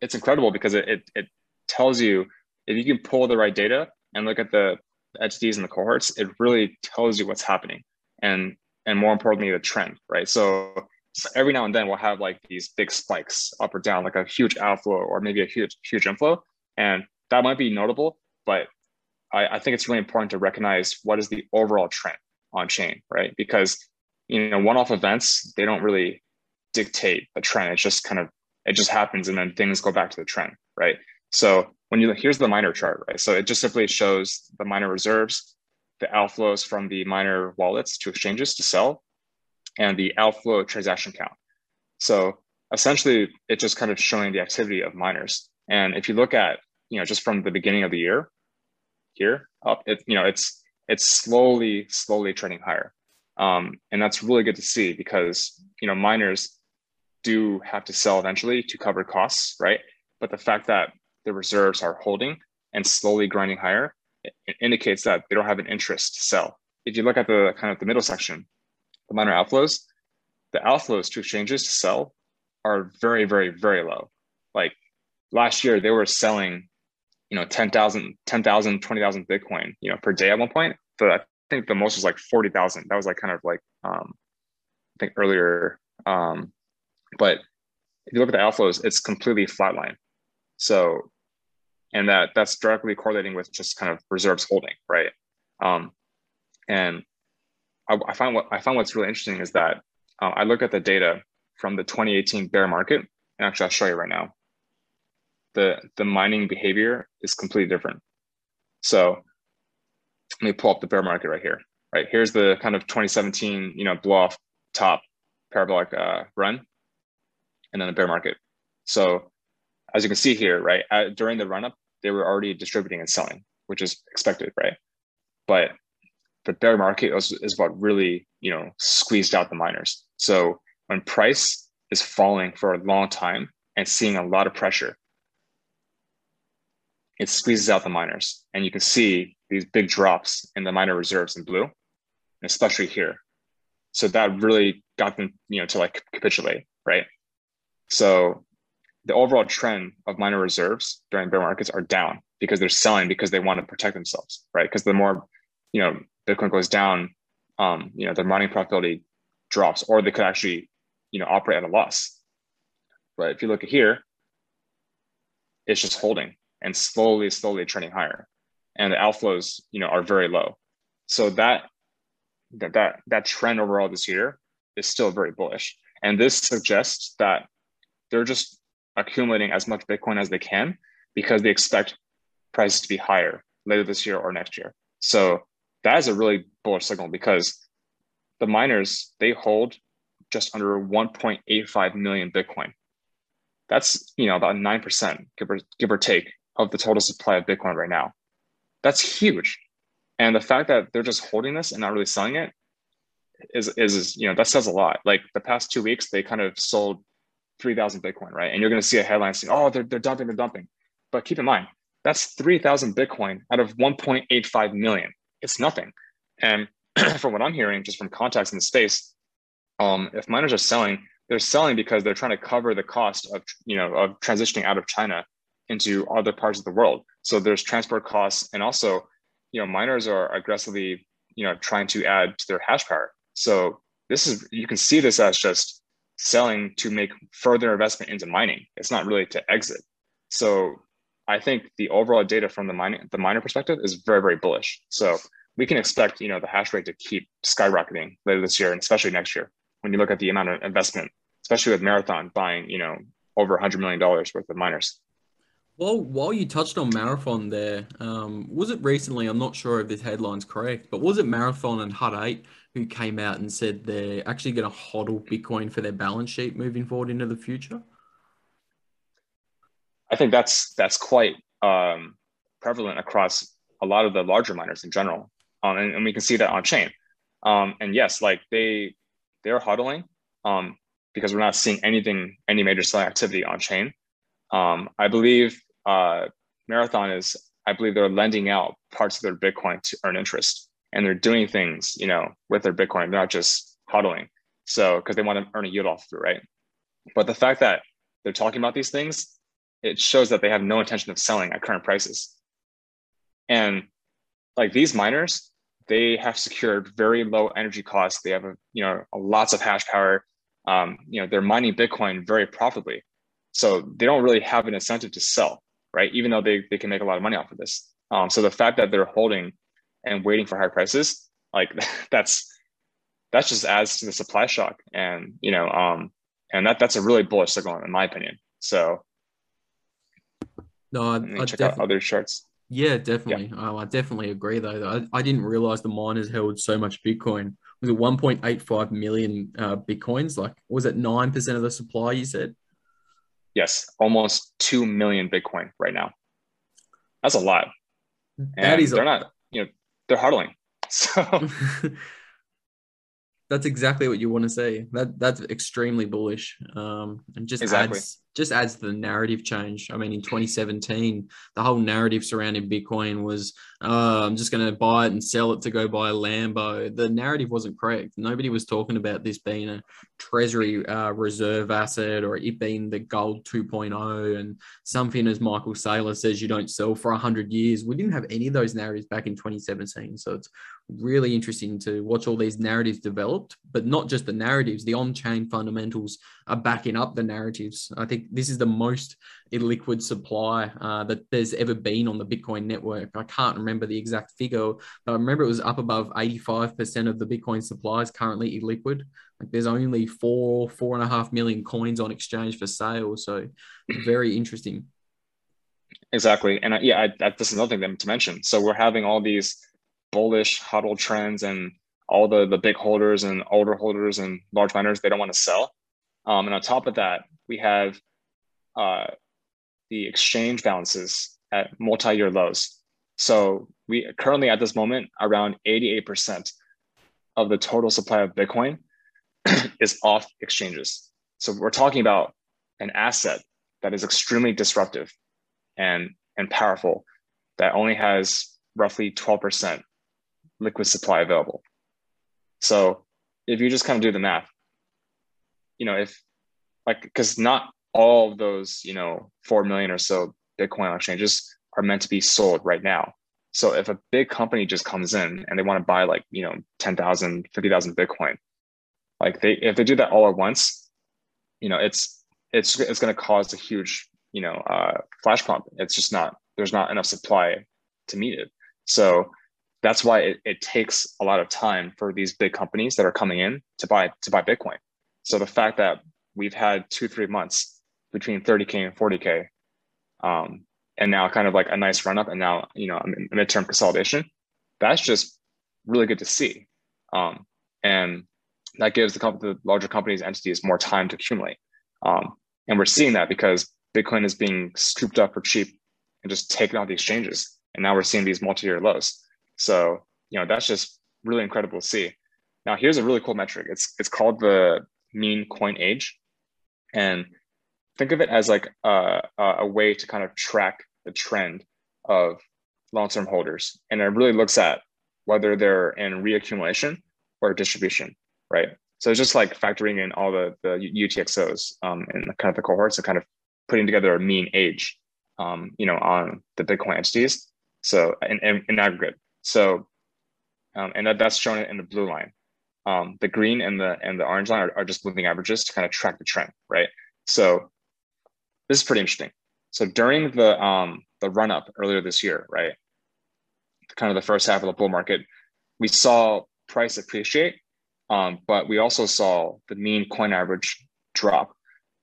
S4: it's incredible because it, it it tells you if you can pull the right data and look at the entities and the cohorts, it really tells you what's happening and and more importantly the trend, right? So so every now and then we'll have like these big spikes up or down, like a huge outflow or maybe a huge huge inflow, and that might be notable. But I, I think it's really important to recognize what is the overall trend on chain, right? Because you know one-off events they don't really dictate the trend. It's just kind of it just happens, and then things go back to the trend, right? So when you look here's the miner chart, right? So it just simply shows the miner reserves, the outflows from the miner wallets to exchanges to sell, and the outflow transaction count. So essentially, it's just kind of showing the activity of miners. And if you look at, you know, just from the beginning of the year here up, it, you know, it's it's slowly, slowly trending higher. Um, and that's really good to see because, you know, miners do have to sell eventually to cover costs, right? But the fact that the reserves are holding and slowly grinding higher, indicates that they don't have an interest to sell. If you look at the kind of the middle section, the miner outflows, the outflows to exchanges to sell are very, very, very low. Like last year, they were selling, you know, 10,000, 10,000, 20,000 Bitcoin, you know, per day at one point. I think the most was like 40,000. That was like kind of like, um, I think earlier. Um, but if you look at the outflows, it's completely flatline. So, and that that's directly correlating with just kind of reserves holding, right? Um, and I, I find what I find what's really interesting is that uh, I look at the data from the 2018 bear market, and actually I'll show you right now. The the mining behavior is completely different. So let me pull up the bear market right here. Right here's the kind of 2017 you know blow off top parabolic uh, run. and then a bear market. So as you can see here, right, during the run up, they were already distributing and selling, which is expected, right? But the bear market is what really, you know, squeezed out the miners. So when price is falling for a long time and seeing a lot of pressure, it squeezes out the miners. And you can see these big drops in the miner reserves in blue, especially here. So that really got them, you know, to like capitulate, right? So the overall trend of miner reserves during bear markets are down because they're selling because they want to protect themselves, right? Because the more, you know, Bitcoin goes down, um, you know, their mining profitability drops, or they could actually, you know, operate at a loss. But if you look at here, it's just holding and slowly, slowly trending higher, and the outflows, you know, are very low. So that that that that trend overall this year is still very bullish, and this suggests that they're just accumulating as much Bitcoin as they can because they expect prices to be higher later this year or next year. So that is a really bullish signal because the miners they hold just under 1.85 million Bitcoin. That's you know about nine percent, give or give or take, of the total supply of Bitcoin right now. That's huge, and the fact that they're just holding this and not really selling it is is you know that says a lot. Like the past two weeks, they kind of sold 3,000 Bitcoin, right? And you're going to see a headline saying, oh, they're, they're dumping, they're dumping. But keep in mind, that's 3,000 Bitcoin out of 1.85 million. It's nothing. And from what I'm hearing, just from contacts in the space, um, if miners are selling, they're selling because they're trying to cover the cost of, you know, of transitioning out of China into other parts of the world. So there's transport costs, and also, you know, miners are aggressively, you know, trying to add to their hash power. So this is you can see this as just selling to make further investment into mining. It's not really to exit. So I think the overall data from the mining the miner perspective is very very bullish. So we can expect you know the hash rate to keep skyrocketing later this year and especially next year when you look at the amount of investment, especially with Marathon buying you know over 100 million dollars worth of miners.
S3: Well, while you touched on Marathon there, um, was it recently? I'm not sure if this headline's correct, but was it Marathon and Hut 8 who came out and said they're actually going to hodl Bitcoin for their balance sheet moving forward into the future?
S4: I think that's that's quite um, prevalent across a lot of the larger miners in general, um, and, and, we can see that on chain. Um, and yes, like they they're hodling um, because we're not seeing anything any major selling activity on chain. Um, I believe uh, Marathon is I believe they're lending out parts of their Bitcoin to earn interest and they're doing things, you know, with their Bitcoin. They're not just hodling. So because they want to earn a yield off of it, right? But the fact that they're talking about these things, it shows that they have no intention of selling at current prices. And like these miners, they have secured very low energy costs. They have you know lots of hash power. Um, you know they're mining Bitcoin very profitably, so they don't really have an incentive to sell, right? Even though they, they can make a lot of money off of this. Um, so the fact that they're holding and waiting for high prices, like that's that's just adds to the supply shock. And you know, um, and that that's a really bullish signal in my opinion. So
S3: no, I,
S4: I check out other charts.
S3: Yeah, definitely. Yeah. Oh, I definitely agree though. I, I didn't realize the miners held so much Bitcoin. Was it 1.85 million uh, Bitcoins? Like, was it 9% of the supply you said?
S4: Yes, almost 2 million Bitcoin right now. That's a lot.
S3: And that is
S4: they're a- not, you know, they're hodling. So
S3: that's exactly what you want to say. That that's extremely bullish. Um, and just exactly. adds just adds to the narrative change. I mean, in 2017, the whole narrative surrounding Bitcoin was, uh, I'm just going to buy it and sell it to go buy a Lambo. The narrative wasn't correct. Nobody was talking about this being a treasury uh, reserve asset or it being the gold 2.0 and something, as Michael Saylor says, you don't sell for 100 years. We didn't have any of those narratives back in 2017. So it's really interesting to watch all these narratives developed, but not just the narratives, the on chain fundamentals are backing up the narratives. I think this is the most illiquid supply uh, that there's ever been on the Bitcoin network. I can't remember the exact figure, but I remember it was up above 85% of the Bitcoin supply is currently illiquid. Like there's only four, four and a half million coins on exchange for sale. So very interesting.
S4: Exactly. And uh, yeah, I, I, this is another thing to mention. So we're having all these bullish hodl trends and all the, the big holders and older holders and large miners, they don't want to sell Um, and on top of that, we have uh, the exchange balances at multi-year lows. So we currently at this moment around 88% of the total supply of Bitcoin is off exchanges. So we're talking about an asset that is extremely disruptive and, and powerful that only has roughly 12% liquid supply available. So if you just kind of do the math, you know, if like, because not all of those, you know, 4 million or so Bitcoin exchanges are meant to be sold right now. So if a big company just comes in and they want to buy like, you know, 10,000, 50,000 Bitcoin, like they, if they do that all at once, you know, it's, it's, it's going to cause a huge, you know, uh, flash pump. It's just not, there's not enough supply to meet it. So that's why it, it takes a lot of time for these big companies that are coming in to buy, to buy Bitcoin. So the fact that we've had two, three months between 30K and 40K, um, and now kind of like a nice run up and now, you know, a midterm consolidation, that's just really good to see. Um, and that gives the, the larger companies, entities more time to accumulate. Um, and we're seeing that because Bitcoin is being scooped up for cheap and just taken off the exchanges. And now we're seeing these multi-year lows. So, you know, that's just really incredible to see. Now, here's a really cool metric. It's it's called the mean coin age, and think of it as like a, a way to kind of track the trend of long-term holders, and it really looks at whether they're in reaccumulation or distribution, right? So it's just like factoring in all the the UTXOs um, and kind of the cohorts and kind of putting together a mean age, um, you know, on the Bitcoin entities. So in, in, in aggregate. So, um, and that, that's shown in the blue line. Um, the green and the and the orange line are, are just moving averages to kind of track the trend, right? So this is pretty interesting. So during the um, the run up earlier this year, right, kind of the first half of the bull market, we saw price appreciate, um, but we also saw the mean coin average drop,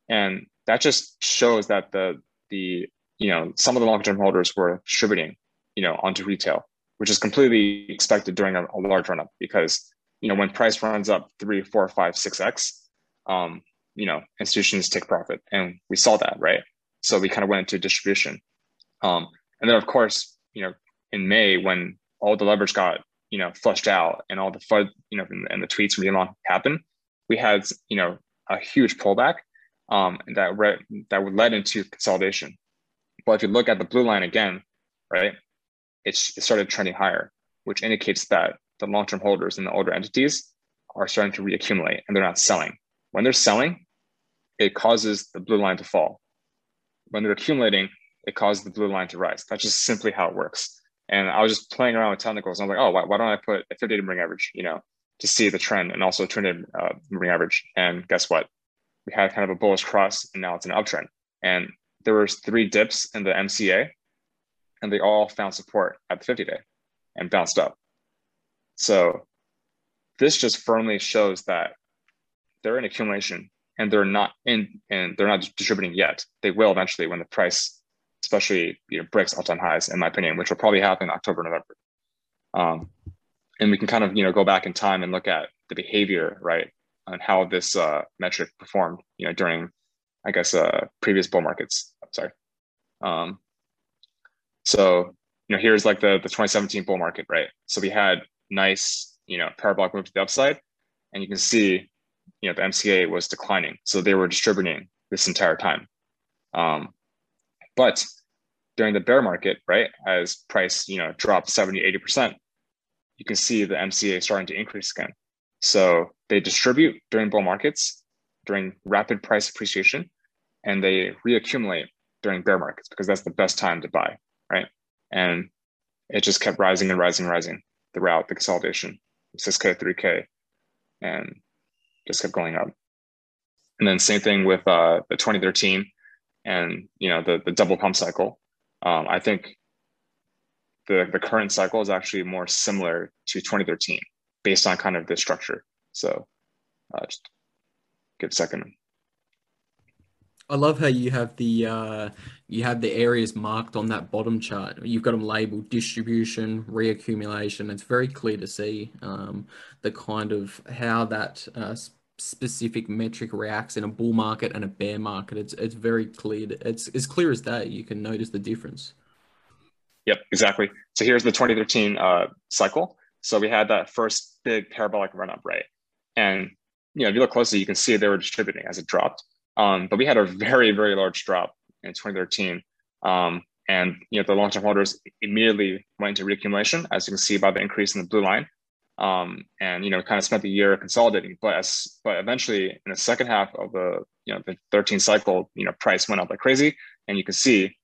S4: and that just shows that the the you know some of the long term holders were distributing you know onto retail, which is completely expected during a, a large run up because you know, when price runs up three, four, five, six X, um, you know, institutions take profit. And we saw that, right? So we kind of went into distribution. Um, and then of course, you know, in May when all the leverage got, you know, flushed out and all the FUD, you know, and, and the tweets from Elon happened, we had, you know, a huge pullback um, that re- that led into consolidation. But if you look at the blue line again, right, it's, it started trending higher, which indicates that the long-term holders and the older entities are starting to reaccumulate and they're not selling. When they're selling, it causes the blue line to fall. When they're accumulating, it causes the blue line to rise. That's just simply how it works. And I was just playing around with technicals. And I was like, oh, why, why don't I put a 50 day moving average, you know, to see the trend and also it uh, moving average. And guess what? We had kind of a bullish cross and now it's an uptrend. And there was three dips in the MCA and they all found support at the 50 day and bounced up. So this just firmly shows that they're in accumulation and they're not in and they're not distributing yet. They will eventually when the price, especially you know, breaks all-time highs, in my opinion, which will probably happen October, November. Um, and we can kind of you know go back in time and look at the behavior, right, and how this uh, metric performed, you know, during I guess uh, previous bull markets. I'm sorry. Um, so you know, here's like the the 2017 bull market, right? So we had nice, you know, parabolic move to the upside. And you can see, you know, the MCA was declining. So they were distributing this entire time. Um, but during the bear market, right, as price, you know, dropped 70, 80%, you can see the MCA starting to increase again. So they distribute during bull markets, during rapid price appreciation, and they reaccumulate during bear markets because that's the best time to buy, right? And it just kept rising and rising and rising throughout the consolidation, 6K, 3K, and just kept going up. And then same thing with uh, the 2013 and you know the the double pump cycle. Um, I think the the current cycle is actually more similar to 2013 based on kind of the structure. So uh, just give a second.
S3: I love how you have the uh, you have the areas marked on that bottom chart. You've got them labeled distribution, reaccumulation. It's very clear to see um, the kind of how that uh, specific metric reacts in a bull market and a bear market. It's it's very clear. It's as clear as day. You can notice the difference.
S4: Yep, exactly. So here's the 2013 uh, cycle. So we had that first big parabolic run up, right? And you know, if you look closely, you can see they were distributing as it dropped. Um, but we had a very, very large drop in 2013. Um, and you know, the long-term holders immediately went into reaccumulation, as you can see by the increase in the blue line. Um, and you know, kind of spent the year consolidating. But as but eventually in the second half of the you know the 13 cycle, you know, price went up like crazy, and you can see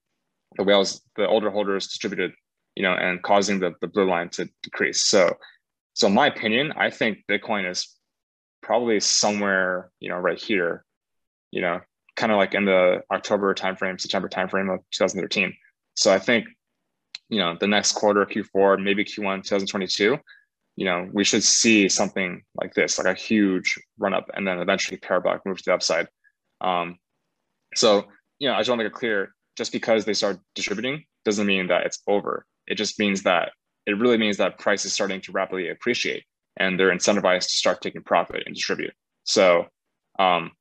S4: the whales, the older holders distributed, you know, and causing the, the blue line to decrease. So, so in my opinion, I think Bitcoin is probably somewhere, you know, right here, you know, kind of like in the October timeframe, September timeframe of 2013. So I think, you know, the next quarter, Q4, maybe Q1 2022, you know, we should see something like this, like a huge run up, and then eventually parabolic move to the upside. Um, so, you know, I just want to make it clear just because they start distributing doesn't mean that it's over. It just means that it really means that price is starting to rapidly appreciate and they're incentivized to start taking profit and distribute. So um,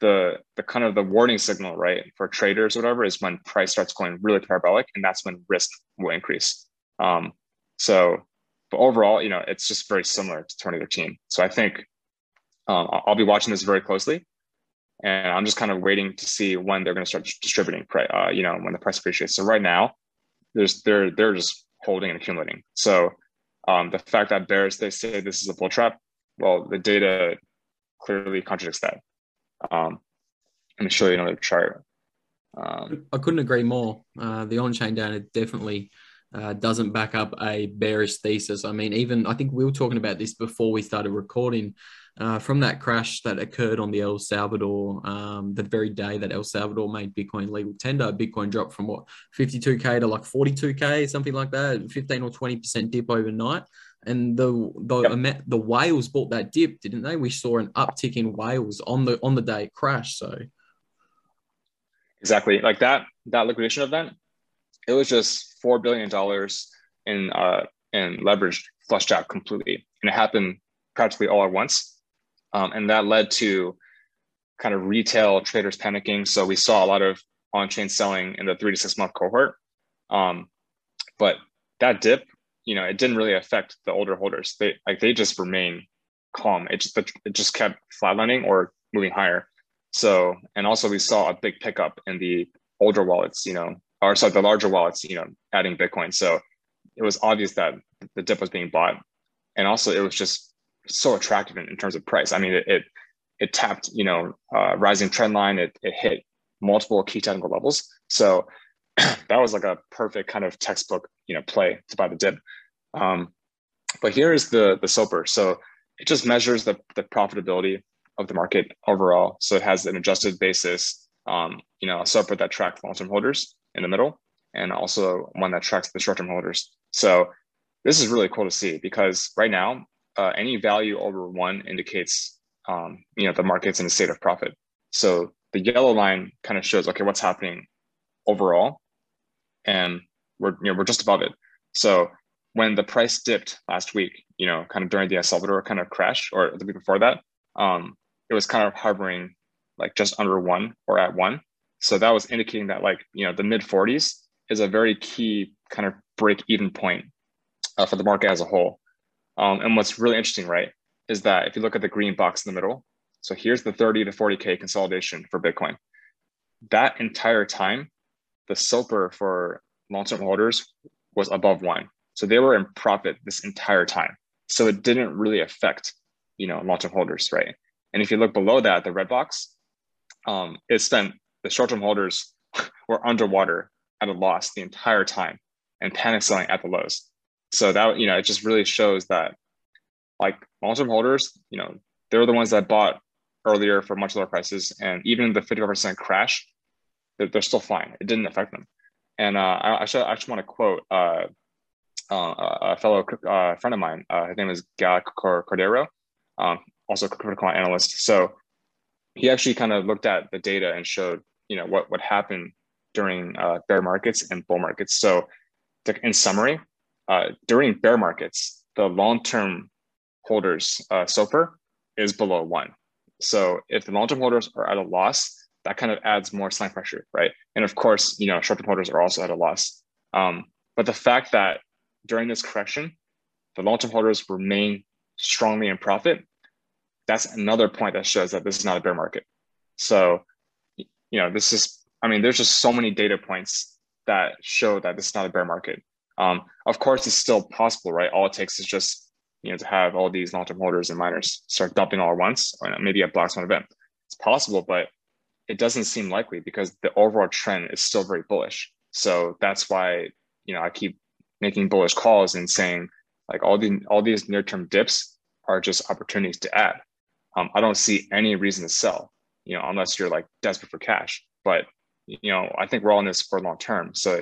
S4: the the kind of the warning signal, right, for traders or whatever is when price starts going really parabolic, and that's when risk will increase. Um, so, but overall, you know, it's just very similar to 2013. So I think um, I'll be watching this very closely and I'm just kind of waiting to see when they're going to start distributing, uh, you know, when the price appreciates. So right now, there's they're they're just holding and accumulating. So um, the fact that bears they say this is a bull trap, well, the data clearly contradicts that. Um, let me show you another chart.
S3: Um, I couldn't agree more. Uh, the on-chain data definitely uh, doesn't back up a bearish thesis. I mean, even I think we were talking about this before we started recording uh, from that crash that occurred on the El Salvador, um, the very day that El Salvador made Bitcoin legal tender, Bitcoin dropped from what 52k to like 42k, something like that, 15 or 20 percent dip overnight. And the the yep. the whales bought that dip, didn't they? We saw an uptick in whales on the on the day it crashed. So
S4: exactly like that that liquidation event, it was just four billion dollars in uh in leverage flushed out completely, and it happened practically all at once um, and that led to kind of retail traders panicking. So we saw a lot of on-chain selling in the three to six month cohort. Um, but that dip, you know, it didn't really affect the older holders. They like they just remain calm. It just it just kept flatlining or moving higher. So and also we saw a big pickup in the older wallets, you know, or sorry, the larger wallets, you know, adding Bitcoin. So it was obvious that the dip was being bought. And also it was just so attractive in, in terms of price. I mean, it it, it tapped you know uh, rising trend line. It it hit multiple key technical levels. So that was like a perfect kind of textbook you know play to buy the dip. Um, but here is the the SOPR. So it just measures the the profitability of the market overall. So it has an adjusted basis. Um, you know, a SOPR that tracks long-term holders in the middle, and also one that tracks the short-term holders. So this is really cool to see because right now uh, any value over one indicates um, you know the market's in a state of profit. So the yellow line kind of shows okay what's happening overall, and we're you know we're just above it. So when the price dipped last week, you know, kind of during the El Salvador kind of crash or the week before that, um, it was kind of hovering like just under one or at one. So that was indicating that like you know the mid 40s is a very key kind of break even point uh, for the market as a whole. Um, and what's really interesting, right, is that if you look at the green box in the middle, so here's the 30 to 40K consolidation for Bitcoin. That entire time, the SOPR for long-term holders was above one. So they were in profit this entire time. So it didn't really affect, you know, long-term holders, right? And if you look below that, the red box, um, it spent the short-term holders were underwater at a loss the entire time and panic selling at the lows. So that you know it just really shows that like long-term holders you know they're the ones that bought earlier for much lower prices and even the 55% crash they're, they're still fine. It didn't affect them. And uh, I, actually, I actually want to quote uh, uh, a fellow uh, friend of mine uh, his name is Gal Cordero um, also a critical analyst. So he actually kind of looked at the data and showed you know what what happened during uh, bear markets and bull markets so in summary uh, during bear markets, the long-term holders uh, SOPR is below one. So if the long-term holders are at a loss, that kind of adds more selling pressure, right? And of course, you know, short-term holders are also at a loss. Um, but the fact that during this correction, the long-term holders remain strongly in profit, that's another point that shows that this is not a bear market. So, you know, this is, I mean, there's just so many data points that show that this is not a bear market. Um, of course, it's still possible, right? All it takes is just, you know, to have all these long-term holders and miners start dumping all at once, or maybe a black swan event. It's possible, but it doesn't seem likely because the overall trend is still very bullish. So that's why, you know, I keep making bullish calls and saying like all the all these near-term dips are just opportunities to add. Um, I don't see any reason to sell, you know, unless you're like desperate for cash. But you know, I think we're all in this for long term. So,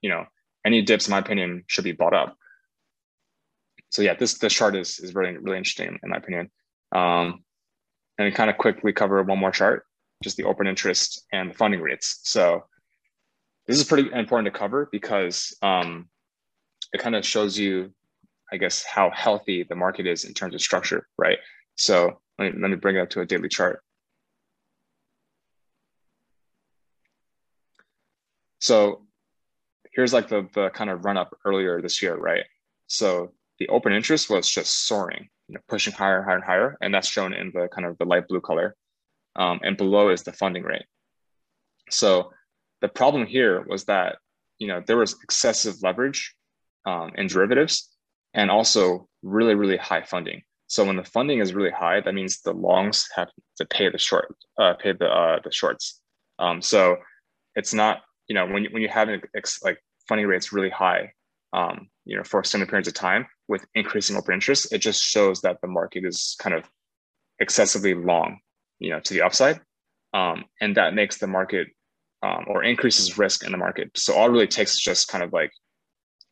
S4: you know, any dips, in my opinion, should be bought up. So yeah, this this chart is is really really interesting in my opinion. Um, and kind of quickly cover one more chart, just the open interest and the funding rates. So this is pretty important to cover because um, it kind of shows you, I guess, how healthy the market is in terms of structure, right? So let me, let me bring it up to a daily chart. So here's like the, the kind of run up earlier this year, right? So the open interest was just soaring, you know, pushing higher, and higher, and higher. And that's shown in the kind of the light blue color. Um, and below is the funding rate. So the problem here was that, you know, there was excessive leverage um, in derivatives and also really, really high funding. So when the funding is really high, that means the longs have to pay the short, uh, pay the uh, the shorts. Um, so it's not, you know, when you, when you have ex, like funding rates really high, um, you know, for extended periods of time with increasing open interest, it just shows that the market is kind of excessively long, you know, to the upside, um, and that makes the market um, or increases risk in the market. So all it really takes is just kind of like,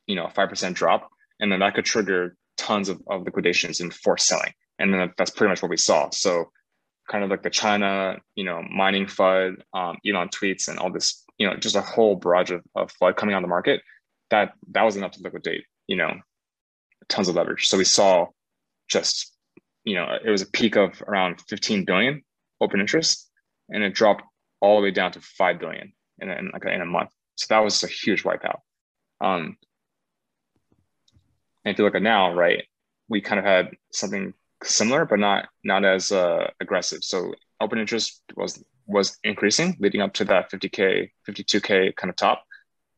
S4: you know, a five percent drop, and then that could trigger tons of, of liquidations and forced selling. And then that's pretty much what we saw. So kind of like the China, you know, mining FUD, um, Elon tweets and all this, you know, just a whole barrage of, of FUD coming on the market, that that was enough to liquidate, you know, tons of leverage. So we saw just, you know, it was a peak of around 15 billion open interest and it dropped all the way down to 5 billion in, in like a, in a month. So that was a huge wipeout. Um, and if you look at now, right, we kind of had something similar, but not not as uh, aggressive. So open interest was was increasing, leading up to that 50k, 52k kind of top,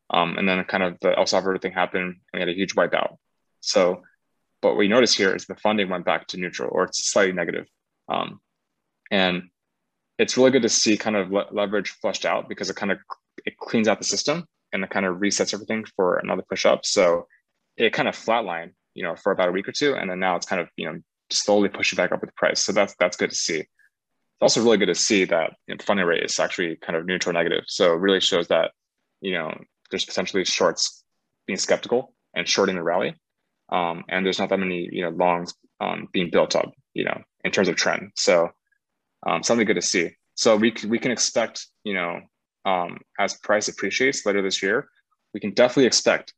S4: um, and then kind of the El Salvador thing happened, and we had a huge wipeout. So, what we notice here is the funding went back to neutral, or it's slightly negative, um, and it's really good to see kind of le- leverage flushed out because it kind of it cleans out the system and it kind of resets everything for another push up. So it kind of flatlined, you know, for about a week or two, and then now it's kind of you know slowly pushing back up with the price. So that's that's good to see. It's also really good to see that you know, funding rate is actually kind of neutral negative. So it really shows that you know there's potentially shorts being skeptical and shorting the rally, um, and there's not that many you know longs um, being built up, you know, in terms of trend. So um, something good to see. So we we can expect you know um, as price appreciates later this year, we can definitely expect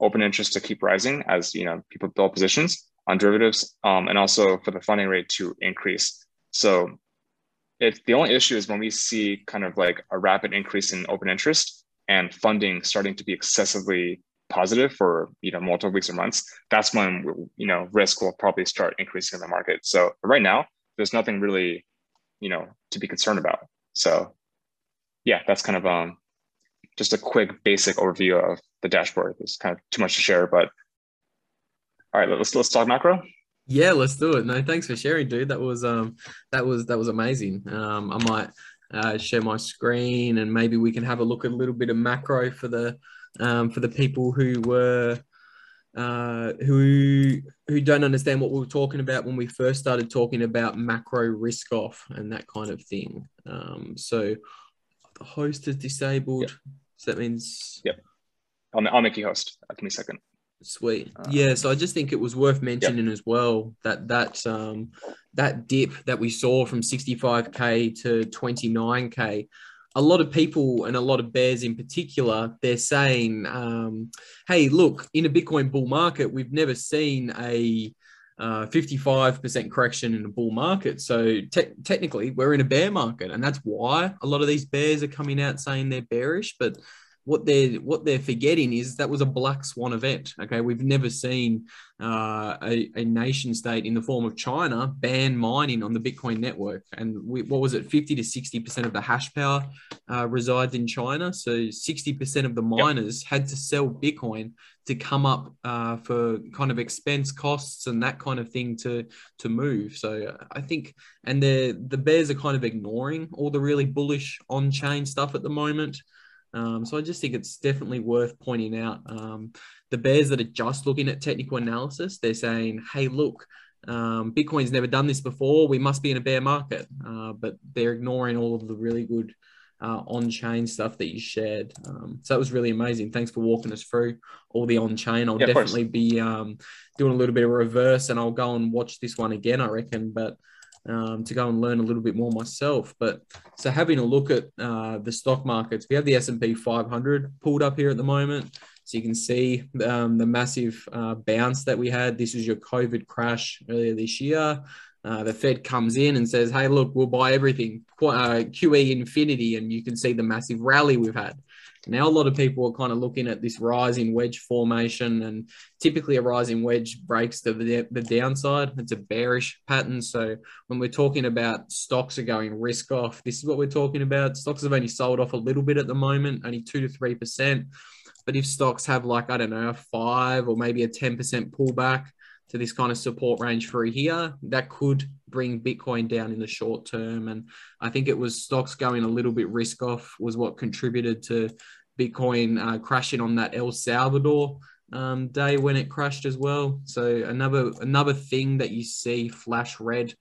S4: open interest to keep rising as you know people build positions on derivatives, um, and also for the funding rate to increase. So, if the only issue is when we see kind of like a rapid increase in open interest and funding starting to be excessively positive for you know multiple weeks or months, that's when you know risk will probably start increasing in the market. So right now, there's nothing really you know to be concerned about. So yeah, that's kind of um just a quick basic overview of the dashboard. There's kind of too much to share, but all right, let's let's talk macro.
S3: Yeah, let's do it. No, thanks for sharing, dude. That was um that was that was amazing. Um, I might uh, share my screen and maybe we can have a look at a little bit of macro for the um, for the people who were uh, who who don't understand what we were talking about when we first started talking about macro risk off and that kind of thing. Um, so the host is disabled. Yep. So that means.
S4: Yep. I'll, I'll make you host. Give me a second.
S3: Sweet. Uh, yeah. So I just think it was worth mentioning as well that that um, that dip that we saw from 65k to 29k. A lot of people and a lot of bears in particular, they're saying, um, "Hey, look, in a Bitcoin bull market, we've never seen a uh, 55% correction in a bull market. So te- technically, we're in a bear market, and that's why a lot of these bears are coming out saying they're bearish. But what they're what they're forgetting is that was a black swan event. Okay, we've never seen uh, a, a nation state in the form of China ban mining on the Bitcoin network, and we, what was it, fifty to sixty percent of the hash power uh, resides in China. So sixty percent of the miners yep. had to sell Bitcoin to come up uh, for kind of expense costs and that kind of thing to to move. So I think, and the the bears are kind of ignoring all the really bullish on chain stuff at the moment. Um, so I just think it's definitely worth pointing out. Um, the bears that are just looking at technical analysis, they're saying, hey, look, um, Bitcoin's never done this before. We must be in a bear market. Uh, but they're ignoring all of the really good uh, on chain stuff that you shared. Um, so that was really amazing. Thanks for walking us through all the on chain. I'll yeah, definitely be um, doing a little bit of reverse and I'll go and watch this one again, I reckon. But um, to go and learn a little bit more myself. But so having a look at uh, the stock markets, we have the S and P 500 pulled up here at the moment, so you can see um, the massive uh, bounce that we had. This is your COVID crash earlier this year. Uh, the Fed comes in and says, "Hey, look, we'll buy everything, uh, QE infinity," and you can see the massive rally we've had. Now, a lot of people are kind of looking at this rising wedge formation, and typically a rising wedge breaks the, the downside. It's a bearish pattern. So, when we're talking about stocks are going risk off, this is what we're talking about. Stocks have only sold off a little bit at the moment, only two to 3%. But if stocks have, like, I don't know, a five or maybe a 10% pullback, to this kind of support range for here, that could bring Bitcoin down in the short term. And I think it was stocks going a little bit risk off was what contributed to Bitcoin uh, crashing on that El Salvador um, day when it crashed as well. So another another thing that you see flash red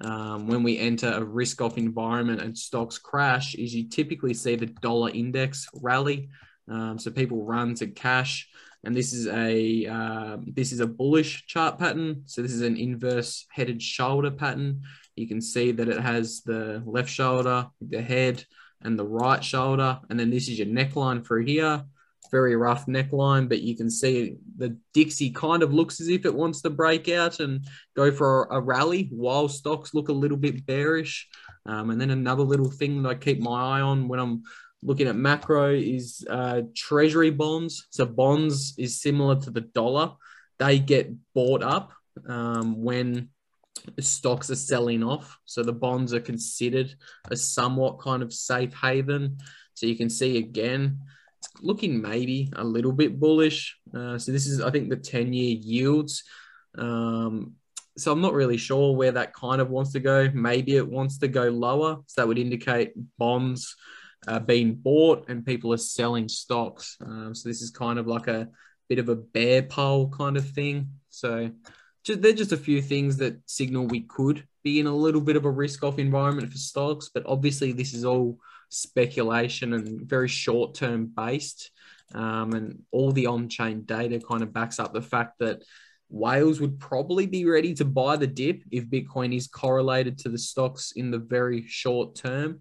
S3: um, when we enter a risk off environment and stocks crash is you typically see the dollar index rally. Um, so people run to cash and this is a um, this is a bullish chart pattern. So this is an inverse headed shoulder pattern. You can see that it has the left shoulder, the head, and the right shoulder, and then this is your neckline for here. Very rough neckline, but you can see the DXY kind of looks as if it wants to break out and go for a rally, while stocks look a little bit bearish. Um, and then another little thing that I keep my eye on when I'm looking at macro is uh, treasury bonds. So bonds is similar to the dollar. They get bought up um, when stocks are selling off. So the bonds are considered a somewhat kind of safe haven. So you can see again, looking maybe a little bit bullish. Uh, so this is, I think, the 10 year yields. Um, so I'm not really sure where that kind of wants to go. Maybe it wants to go lower. So that would indicate bonds uh, being bought and people are selling stocks. Um, so this is kind of like a bit of a bear pole kind of thing. So just, they're just a few things that signal we could be in a little bit of a risk off environment for stocks. But obviously, this is all speculation and very short term based. Um, and all the on chain data kind of backs up the fact that whales would probably be ready to buy the dip if Bitcoin is correlated to the stocks in the very short term.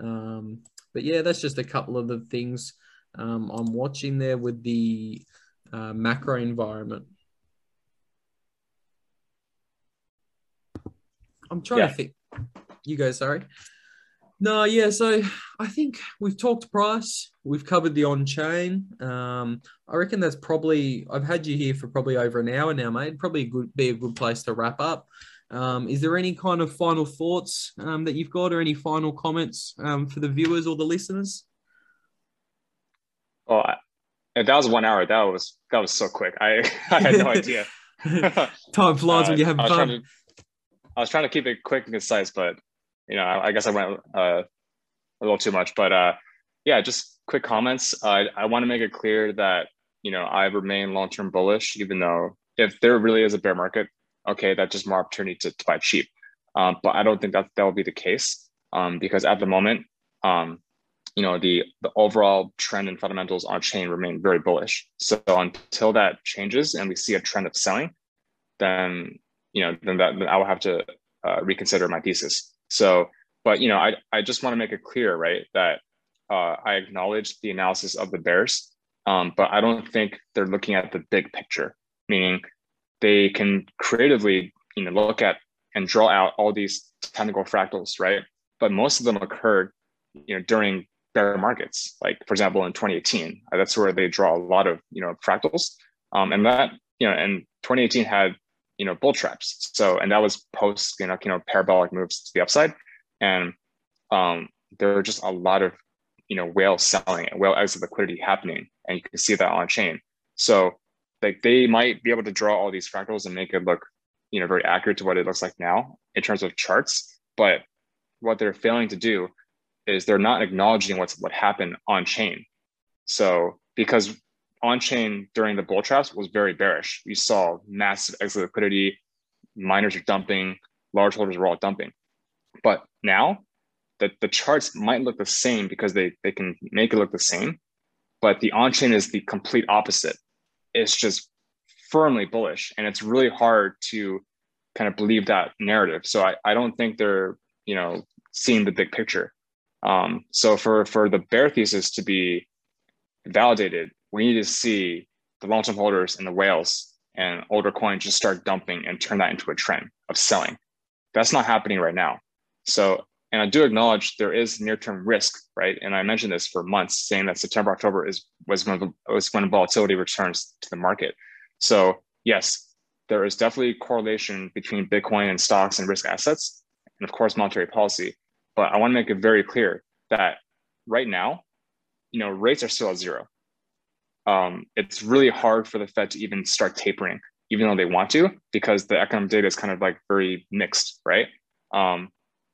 S3: Um, but yeah, that's just a couple of the things um, I'm watching there with the uh, macro environment. I'm trying yeah. to think. You go, sorry. No, yeah. So I think we've talked price. We've covered the on chain. Um, I reckon that's probably. I've had you here for probably over an hour now, mate. Probably good be a good place to wrap up. Um, is there any kind of final thoughts um, that you've got, or any final comments um, for the viewers or the listeners?
S4: Oh, that was one hour. That was that was so quick. I I had no idea.
S3: Time flies uh, when you're having
S4: I
S3: fun.
S4: To, I was trying to keep it quick and concise, but you know, I, I guess I went uh, a little too much. But uh, yeah, just quick comments. I I want to make it clear that you know I remain long term bullish, even though if there really is a bear market, okay, that's just more opportunity to, to buy cheap. Um, but I don't think that that will be the case um, because at the moment, um, you know, the the overall trend and fundamentals on chain remain very bullish. So until that changes and we see a trend of selling, then you know, then that then I will have to uh, reconsider my thesis. So, but you know, I I just want to make it clear, right, that uh, I acknowledge the analysis of the bears, um, but I don't think they're looking at the big picture. Meaning, they can creatively you know look at and draw out all these technical fractals, right? But most of them occurred you know during bear markets. Like for example, in 2018, uh, that's where they draw a lot of you know fractals, um, and that you know, and 2018 had you know bull traps. So and that was post you know you know parabolic moves to the upside, and um, there were just a lot of you know whale selling and whale exit liquidity happening, and you can see that on chain. So like they might be able to draw all these fractals and make it look you know very accurate to what it looks like now in terms of charts, but what they're failing to do is they're not acknowledging what's what happened on chain. So because on chain during the bull traps was very bearish. We saw massive exit liquidity, miners are dumping, large holders were all dumping. But now the, the charts might look the same because they, they can make it look the same, but the on chain is the complete opposite. It's just firmly bullish and it's really hard to kind of believe that narrative. So I, I don't think they're, you know, seeing the big picture. Um, so for for the bear thesis to be validated, we need to see the long-term holders and the whales and older coins just start dumping and turn that into a trend of selling. That's not happening right now. So, and I do acknowledge there is near-term risk, right? And I mentioned this for months, saying that September, October is was when was when volatility returns to the market. So yes, there is definitely correlation between Bitcoin and stocks and risk assets, and of course monetary policy. But I want to make it very clear that right now, you know, rates are still at zero. Um, it's really hard for the Fed to even start tapering, even though they want to, because the economic data is kind of like very mixed, right? Um,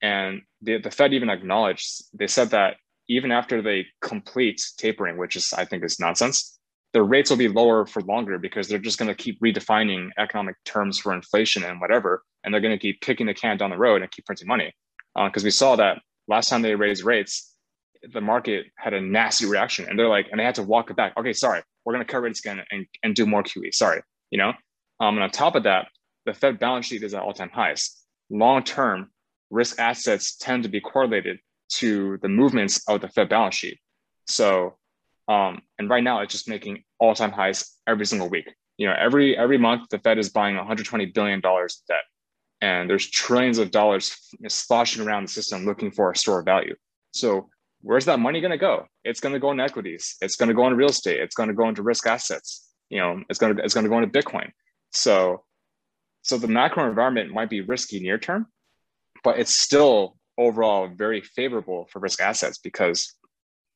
S4: and the, the Fed even acknowledged, they said that even after they complete tapering, which is, I think, is nonsense, the rates will be lower for longer because they're just going to keep redefining economic terms for inflation and whatever. And they're going to keep kicking the can down the road and keep printing money because uh, we saw that last time they raised rates, the market had a nasty reaction, and they're like, and they had to walk it back. Okay, sorry, we're going to cut rates again and, and do more QE. Sorry, you know. Um, and on top of that, the Fed balance sheet is at all-time highs. Long-term risk assets tend to be correlated to the movements of the Fed balance sheet. So, um, and right now it's just making all-time highs every single week. You know, every every month the Fed is buying 120 billion dollars debt and there's trillions of dollars sloshing around the system looking for a store of value. So where's that money going to go? It's going to go in equities. It's going to go into real estate. It's going to go into risk assets. You know, it's going to it's going to go into Bitcoin. So, so the macro environment might be risky near term, but it's still overall very favorable for risk assets because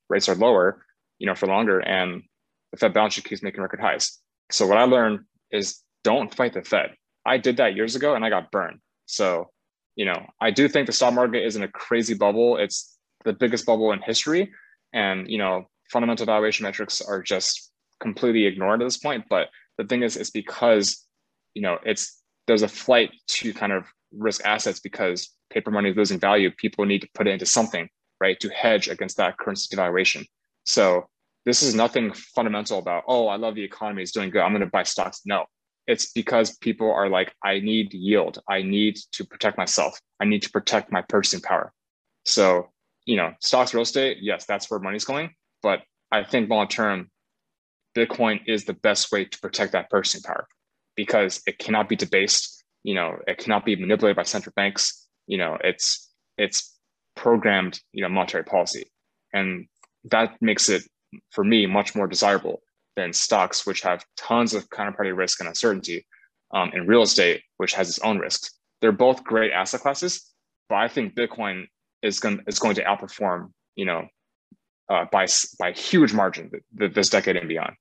S4: rates are lower, you know, for longer, and the Fed balance sheet keeps making record highs. So what I learned is don't fight the Fed. I did that years ago and I got burned. So, you know, I do think the stock market is in a crazy bubble. It's the biggest bubble in history. And, you know, fundamental valuation metrics are just completely ignored at this point. But the thing is, it's because, you know, it's there's a flight to kind of risk assets because paper money is losing value. People need to put it into something, right, to hedge against that currency devaluation. So this is nothing fundamental about, oh, I love the economy, it's doing good. I'm going to buy stocks. No, it's because people are like, I need yield. I need to protect myself. I need to protect my purchasing power. So, you know, stocks, real estate, yes, that's where money's going. But I think long term, Bitcoin is the best way to protect that purchasing power because it cannot be debased. You know, it cannot be manipulated by central banks. You know, it's it's programmed, you know, monetary policy. And that makes it for me much more desirable than stocks, which have tons of counterparty risk and uncertainty, um, and real estate, which has its own risks. They're both great asset classes, but I think Bitcoin is going is going to outperform, you know, uh, by by huge margin this decade and beyond.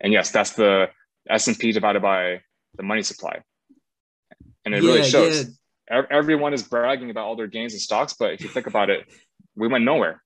S4: And yes, that's the S and P divided by the money supply, and it yeah, really shows. Yeah. Everyone is bragging about all their gains in stocks, but if you think about it, we went nowhere.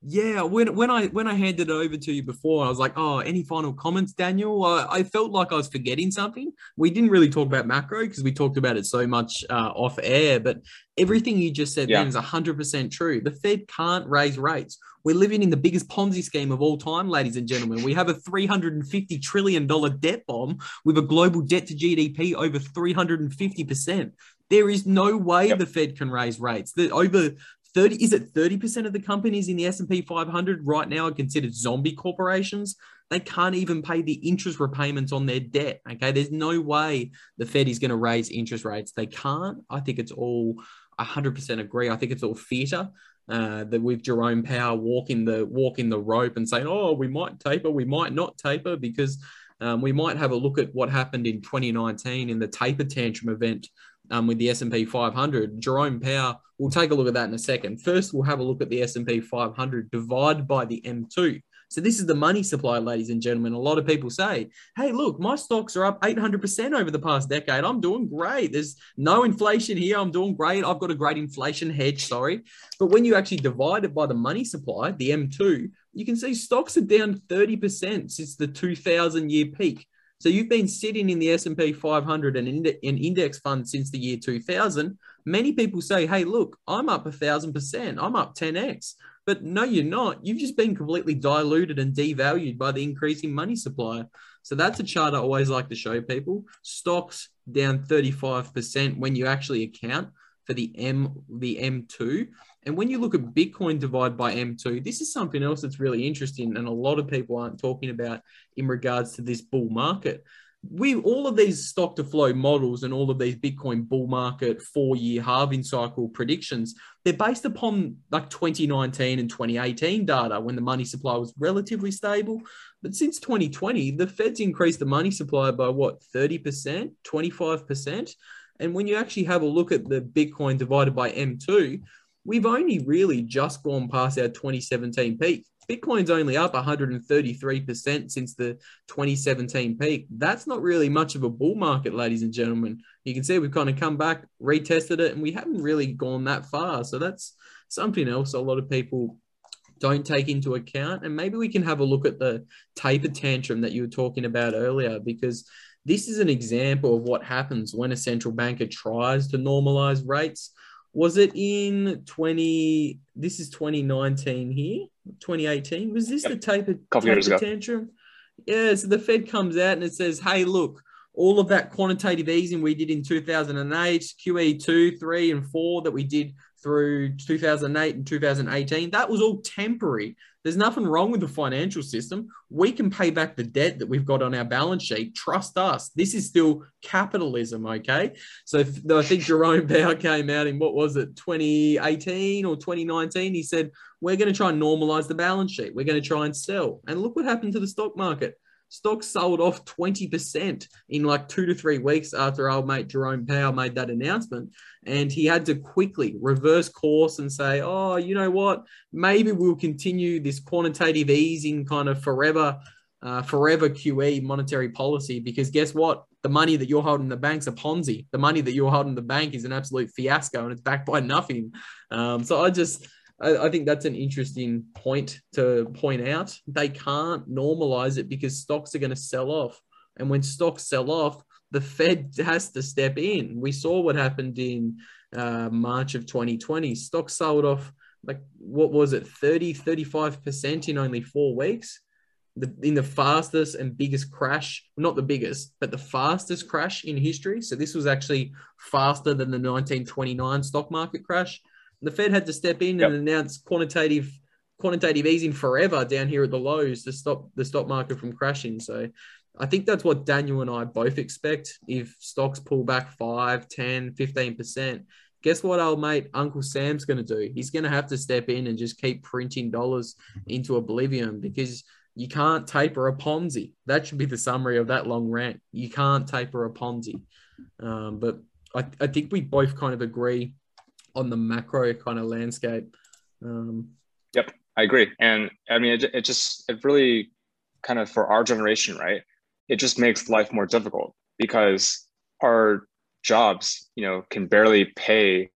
S3: Yeah, when when I when I handed it over to you before, I was like, "Oh, any final comments, Daniel?" Uh, I felt like I was forgetting something. We didn't really talk about macro because we talked about it so much uh, off air. But everything you just said yeah. then is hundred percent true. The Fed can't raise rates. We're living in the biggest Ponzi scheme of all time, ladies and gentlemen. We have a three hundred and fifty trillion dollar debt bomb with a global debt to GDP over three hundred and fifty percent. There is no way yep. the Fed can raise rates. The, over 30 is it 30% of the companies in the S&P 500 right now are considered zombie corporations? They can't even pay the interest repayments on their debt. Okay, there's no way the Fed is going to raise interest rates. They can't. I think it's all 100% agree. I think it's all theatre. Uh, that with Jerome Powell walking the walking the rope and saying, "Oh, we might taper, we might not taper," because um, we might have a look at what happened in 2019 in the taper tantrum event um, with the S&P 500. Jerome Powell, we'll take a look at that in a second. First, we'll have a look at the S&P 500 divided by the M2. So this is the money supply, ladies and gentlemen. A lot of people say, hey, look, my stocks are up 800% over the past decade. I'm doing great. There's no inflation here. I'm doing great. I've got a great inflation hedge, sorry. But when you actually divide it by the money supply, the M2, you can see stocks are down 30% since the 2000 year peak. So you've been sitting in the S&P 500 and an index fund since the year 2000. Many people say, hey, look, I'm up a thousand percent. I'm up 10x. But no, you're not. You've just been completely diluted and devalued by the increasing money supply. So that's a chart I always like to show people. Stocks down 35% when you actually account for the M the M2. And when you look at Bitcoin divided by M2, this is something else that's really interesting and a lot of people aren't talking about in regards to this bull market. We all of these stock to flow models and all of these Bitcoin bull market four year halving cycle predictions, they're based upon like 2019 and 2018 data when the money supply was relatively stable. But since 2020, the Fed's increased the money supply by what, 30%, 25%? And when you actually have a look at the Bitcoin divided by M2, we've only really just gone past our 2017 peak. Bitcoin's only up 133% since the 2017 peak. That's not really much of a bull market, ladies and gentlemen. You can see we've kind of come back, retested it, and we haven't really gone that far. So that's something else a lot of people don't take into account. And maybe we can have a look at the taper tantrum that you were talking about earlier, because this is an example of what happens when a central banker tries to normalize rates. Was it in 20? This is 2019 here, 2018. Was this yep. the taper, taper tantrum? Yeah, so the Fed comes out and it says, hey, look, all of that quantitative easing we did in 2008, QE 2, 3, and 4 that we did through 2008 and 2018, that was all temporary. There's nothing wrong with the financial system. We can pay back the debt that we've got on our balance sheet. Trust us. This is still capitalism, okay? So I think Jerome Powell came out in what was it, 2018 or 2019? He said, We're going to try and normalize the balance sheet. We're going to try and sell. And look what happened to the stock market stocks sold off 20% in like two to three weeks after our mate Jerome Powell made that announcement. And he had to quickly reverse course and say, oh, you know what? Maybe we'll continue this quantitative easing kind of forever. Uh, forever QE monetary policy because guess what? The money that you're holding in the bank's a Ponzi. The money that you're holding in the bank is an absolute fiasco and it's backed by nothing. Um, so I just, I, I think that's an interesting point to point out. They can't normalize it because stocks are going to sell off. And when stocks sell off, the Fed has to step in. We saw what happened in uh, March of 2020. Stocks sold off like what was it 30 35% in only 4 weeks. The, in the fastest and biggest crash, not the biggest, but the fastest crash in history. So this was actually faster than the 1929 stock market crash. The Fed had to step in yep. and announce quantitative quantitative easing forever down here at the lows to stop the stock market from crashing. So I think that's what Daniel and I both expect. If stocks pull back 5, 10, 15%, guess what old mate Uncle Sam's going to do? He's going to have to step in and just keep printing dollars into oblivion because you can't taper a Ponzi. That should be the summary of that long rant. You can't taper a Ponzi. Um, but I, I think we both kind of agree on the macro kind of landscape. Um,
S4: yep, I agree. And I mean, it, it just, it really kind of for our generation, right? It just makes life more difficult because our jobs, you know, can barely pay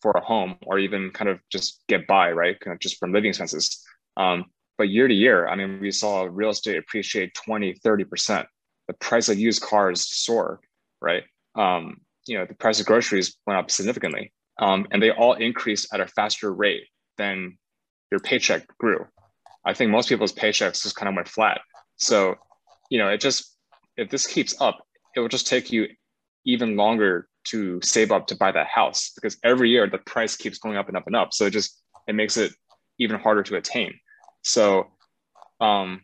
S4: for a home or even kind of just get by, right? Kind of just from living expenses. Um, but year to year, I mean, we saw real estate appreciate 20, 30%. The price of used cars soar, right? Um, you know, the price of groceries went up significantly um, and they all increased at a faster rate than your paycheck grew. I think most people's paychecks just kind of went flat. So, you know, it just if this keeps up, it will just take you even longer to save up to buy that house because every year the price keeps going up and up and up. So it just it makes it even harder to attain. So um,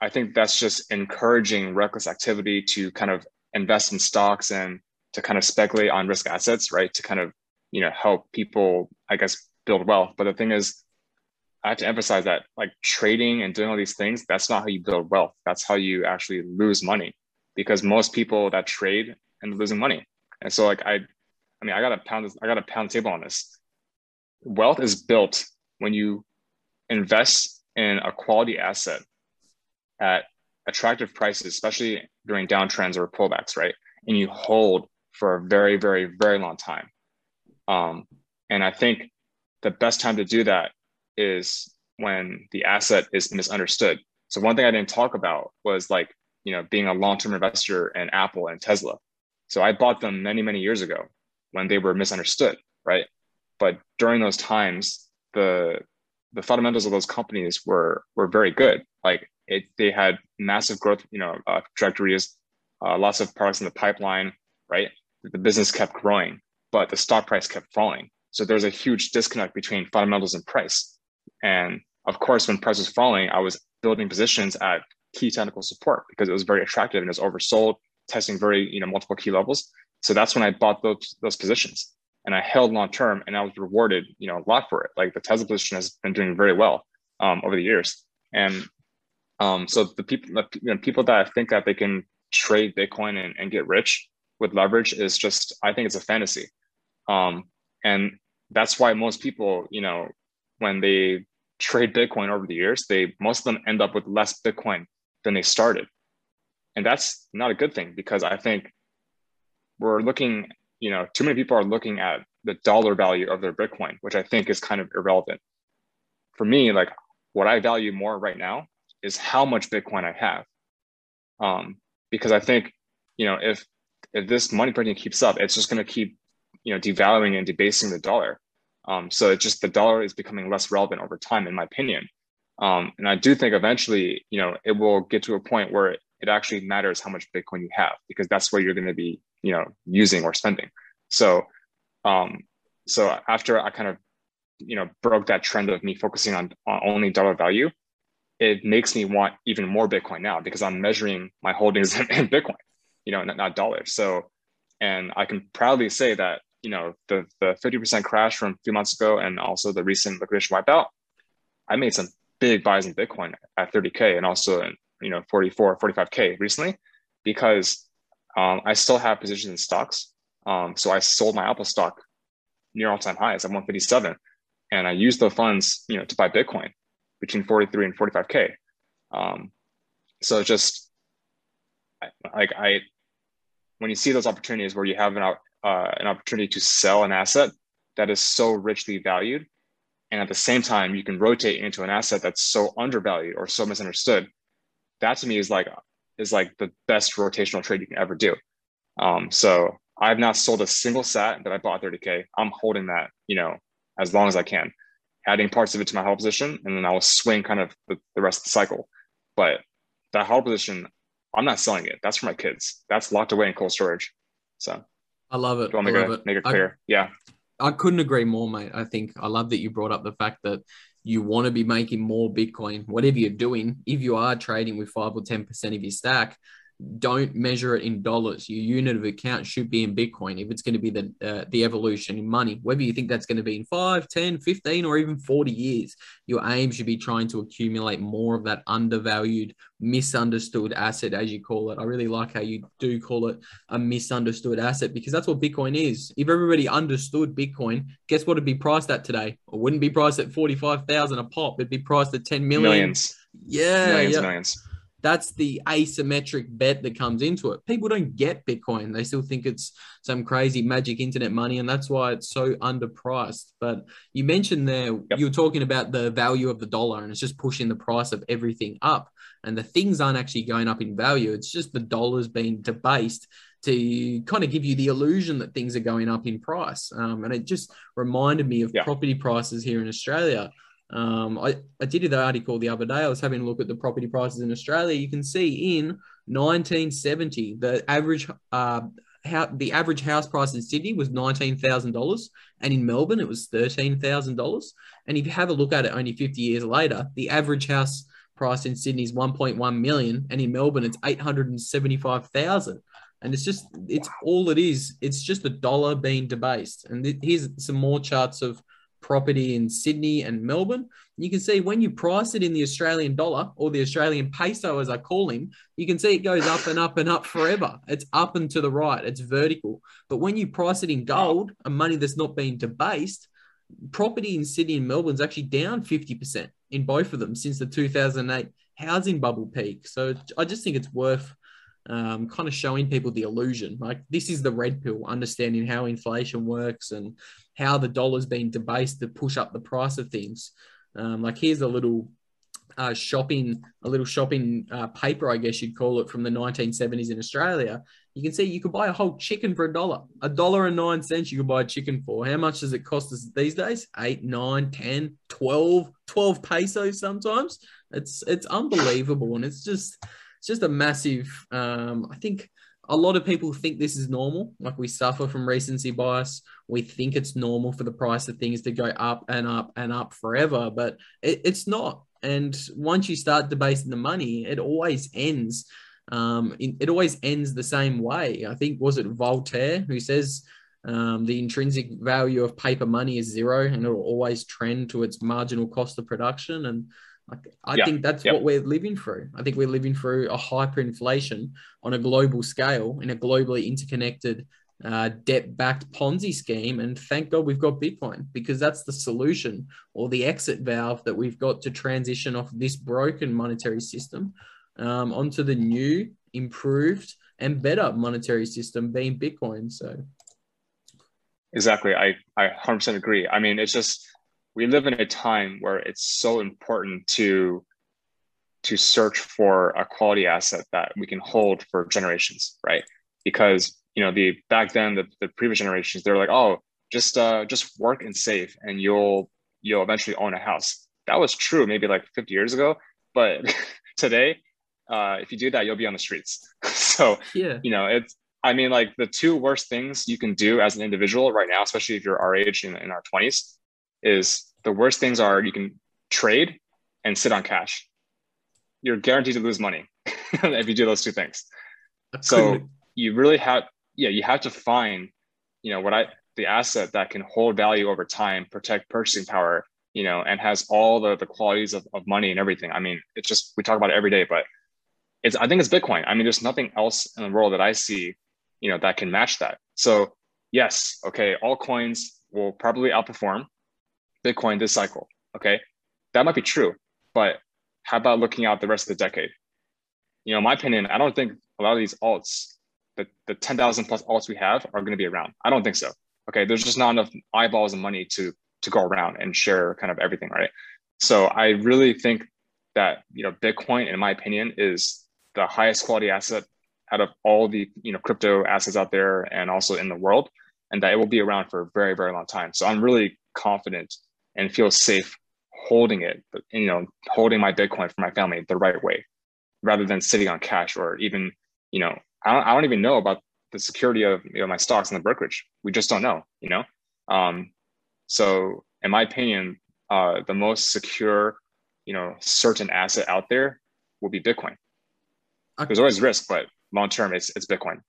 S4: I think that's just encouraging reckless activity to kind of invest in stocks and to kind of speculate on risk assets, right? To kind of you know help people, I guess, build wealth. But the thing is, I have to emphasize that like trading and doing all these things, that's not how you build wealth. That's how you actually lose money, because most people that trade and losing money. And so like I, I mean, I got to pound this, I got to pound table on this. Wealth is built when you invest in a quality asset at attractive prices, especially during downtrends or pullbacks, right? And you hold for a very, very, very long time. Um, and I think the best time to do that is when the asset is misunderstood. So one thing I didn't talk about was like, you know, being a long-term investor in Apple and Tesla. So I bought them many, many years ago when they were misunderstood, right? But during those times, the the fundamentals of those companies were were very good. Like it, they had massive growth, you know, uh, trajectories, uh, lots of products in the pipeline, right? The business kept growing, but the stock price kept falling. So there's a huge disconnect between fundamentals and price. And of course, when price was falling, I was building positions at key technical support because it was very attractive and it was oversold, testing very, you know, multiple key levels. So that's when I bought those those positions and I held long term and I was rewarded, you know, a lot for it. Like the Tesla position has been doing very well um, over the years. And um, so the people, the, you know, people that think that they can trade Bitcoin and, and get rich with leverage is just, I think it's a fantasy. Um, and that's why most people, you know, when they trade Bitcoin over the years, they most of them end up with less Bitcoin than they started. And that's not a good thing because I think we're looking, you know, too many people are looking at the dollar value of their Bitcoin, which I think is kind of irrelevant. For me, like what I value more right now is how much Bitcoin I have. Um, because I think, you know, if if this money printing keeps up, it's just going to keep, you know, devaluing and debasing the dollar. Um, so it just the dollar is becoming less relevant over time, in my opinion. Um, and I do think eventually, you know, it will get to a point where it, it actually matters how much Bitcoin you have because that's where you're going to be, you know, using or spending. So, um, so after I kind of, you know, broke that trend of me focusing on, on only dollar value, it makes me want even more Bitcoin now because I'm measuring my holdings in, in Bitcoin, you know, not, not dollars. So, and I can proudly say that you know the the 50% crash from a few months ago and also the recent liquidation wipeout i made some big buys in bitcoin at 30k and also in you know 44 45k recently because um, i still have positions in stocks. Um, so i sold my apple stock near all-time highs at 157 and i used the funds you know to buy bitcoin between 43 and 45k um, so just like i when you see those opportunities where you have an uh, an opportunity to sell an asset that is so richly valued and at the same time you can rotate into an asset that's so undervalued or so misunderstood that to me is like is like the best rotational trade you can ever do. Um, so i've not sold a single sat that i bought 30k i'm holding that you know as long as i can adding parts of it to my hold position and then i'll swing kind of the, the rest of the cycle. But that hold position i'm not selling it. That's for my kids. That's locked away in cold storage. So
S3: I love it.
S4: Do you want
S3: I
S4: to
S3: it.
S4: make it clear?
S3: I,
S4: yeah.
S3: I couldn't agree more, mate. I think I love that you brought up the fact that you want to be making more Bitcoin, whatever you're doing. If you are trading with five or 10% of your stack, don't measure it in dollars. Your unit of account should be in Bitcoin. If it's going to be the uh, the evolution in money, whether you think that's going to be in 5, 10, 15, or even 40 years, your aim should be trying to accumulate more of that undervalued, misunderstood asset, as you call it. I really like how you do call it a misunderstood asset because that's what Bitcoin is. If everybody understood Bitcoin, guess what it'd be priced at today? It wouldn't be priced at 45,000 a pop. It'd be priced at 10 million.
S4: Millions.
S3: Yeah.
S4: Millions,
S3: yeah.
S4: millions
S3: that's the asymmetric bet that comes into it. People don't get Bitcoin. They still think it's some crazy magic internet money, and that's why it's so underpriced. But you mentioned there, yep. you were talking about the value of the dollar, and it's just pushing the price of everything up. And the things aren't actually going up in value. It's just the dollar's being debased to kind of give you the illusion that things are going up in price. Um, and it just reminded me of yeah. property prices here in Australia. Um, I, I did the article the other day. I was having a look at the property prices in Australia. You can see in 1970, the average uh, how the average house price in Sydney was nineteen thousand dollars, and in Melbourne it was thirteen thousand dollars. And if you have a look at it, only fifty years later, the average house price in Sydney is one point one million, and in Melbourne it's eight hundred and seventy five thousand. And it's just it's all it is. It's just the dollar being debased. And th- here's some more charts of property in Sydney and Melbourne. You can see when you price it in the Australian dollar or the Australian peso, as I call him, you can see it goes up and up and up forever. It's up and to the right, it's vertical. But when you price it in gold, a money that's not been debased, property in Sydney and Melbourne is actually down 50% in both of them since the 2008 housing bubble peak. So I just think it's worth um, kind of showing people the illusion. Like this is the red pill, understanding how inflation works and how the dollar's been debased to push up the price of things. Um, like here's a little uh, shopping, a little shopping uh, paper, I guess you'd call it, from the 1970s in Australia. You can see you could buy a whole chicken for a dollar, a dollar and nine cents. You could buy a chicken for. How much does it cost us these days? Eight, nine, 10, 12, 12 pesos sometimes. It's it's unbelievable, and it's just it's just a massive. Um, I think a lot of people think this is normal. Like we suffer from recency bias. We think it's normal for the price of things to go up and up and up forever, but it, it's not. And once you start debasing the money, it always ends. Um, it, always ends the same way. I think was it Voltaire who says um, the intrinsic value of paper money is zero, and it will always trend to its marginal cost of production. And I yeah. think that's yep. what we're living through. I think we're living through a hyperinflation on a global scale in a globally interconnected uh, debt-backed Ponzi scheme. And thank God we've got Bitcoin because that's the solution or the exit valve that we've got to transition off this broken monetary system um, onto the new, improved, and better monetary system being Bitcoin. So
S4: exactly, I I 100% agree. I mean, it's just we live in a time where it's so important to to search for a quality asset that we can hold for generations right? Because you know the back then the, the previous generations they're like oh just uh just work and save and you'll you'll eventually own a house. That was true maybe like 50 years ago but today uh if you do that you'll be on the streets. So yeah. you know it's i mean like the two worst things you can do as an individual right now especially if you're our age in, in our 20s is the worst things are you can trade and sit on cash. You're guaranteed to lose money if you do those two things. So you really have, yeah, you have to find, you know, what I, the asset that can hold value over time, protect purchasing power, you know, and has all the, the qualities of, of money and everything. I mean, it's just, we talk about it every day, but it's, I think it's Bitcoin. I mean, there's nothing else in the world that I see, you know, that can match that. So yes, okay, altcoins will probably outperform Bitcoin this cycle. Okay. That might be true, but how about looking out the rest of the decade? You know, my opinion, I don't think a lot of these alts, the, the 10,000 plus alts we have are going to be around. I don't think so. Okay. There's just not enough eyeballs and money to, to go around and share kind of everything. Right. So I really think that, you know, Bitcoin, in my opinion, is the highest quality asset out of all the, you know, crypto assets out there and also in the world, and that it will be around for a very, very long time. So I'm really confident and feel safe holding it, you know, holding my Bitcoin for my family the right way, rather than sitting on cash or even, you know, I don't, I don't even know about the security of you know my stocks in the brokerage. We just don't know, you know. Um, so, in my opinion, uh, the most secure, you know, certain asset out there will be Bitcoin. There's always risk, but long term, it's it's Bitcoin.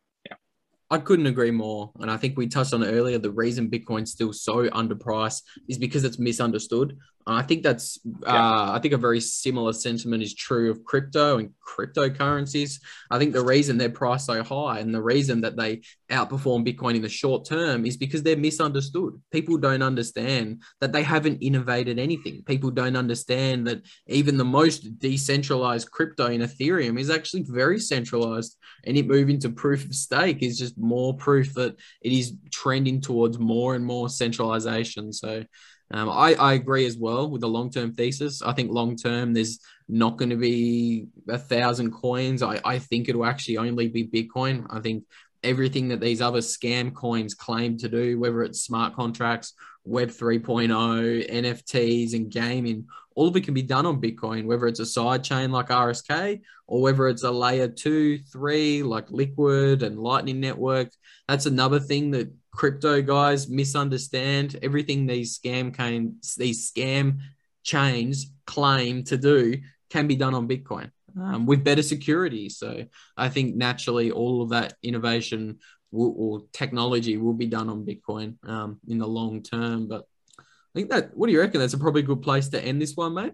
S3: I couldn't agree more. And I think we touched on earlier. The reason Bitcoin's still so underpriced is because it's misunderstood. I think that's yeah. uh, I think a very similar sentiment is true of crypto and cryptocurrencies. I think the reason they're priced so high and the reason that they outperform Bitcoin in the short term is because they're misunderstood. People don't understand that they haven't innovated anything. People don't understand that even the most decentralized crypto in Ethereum is actually very centralized, and it moving to proof of stake is just more proof that it is trending towards more and more centralization. So um, I, I agree as well with the long term thesis. I think long term, there's not going to be a thousand coins. I, I think it will actually only be Bitcoin. I think everything that these other scam coins claim to do, whether it's smart contracts Web 3.0, NFTs, and gaming, all of it can be done on Bitcoin, whether it's a side chain like RSK or whether it's a layer two, three like Liquid and Lightning Network. That's another thing that crypto guys misunderstand. Everything these scam can these scam chains claim to do can be done on Bitcoin um, with better security. So I think naturally all of that innovation will, or technology will be done on Bitcoin um, in the long term. But I think that, what do you reckon? That's a probably good place to end this one, mate.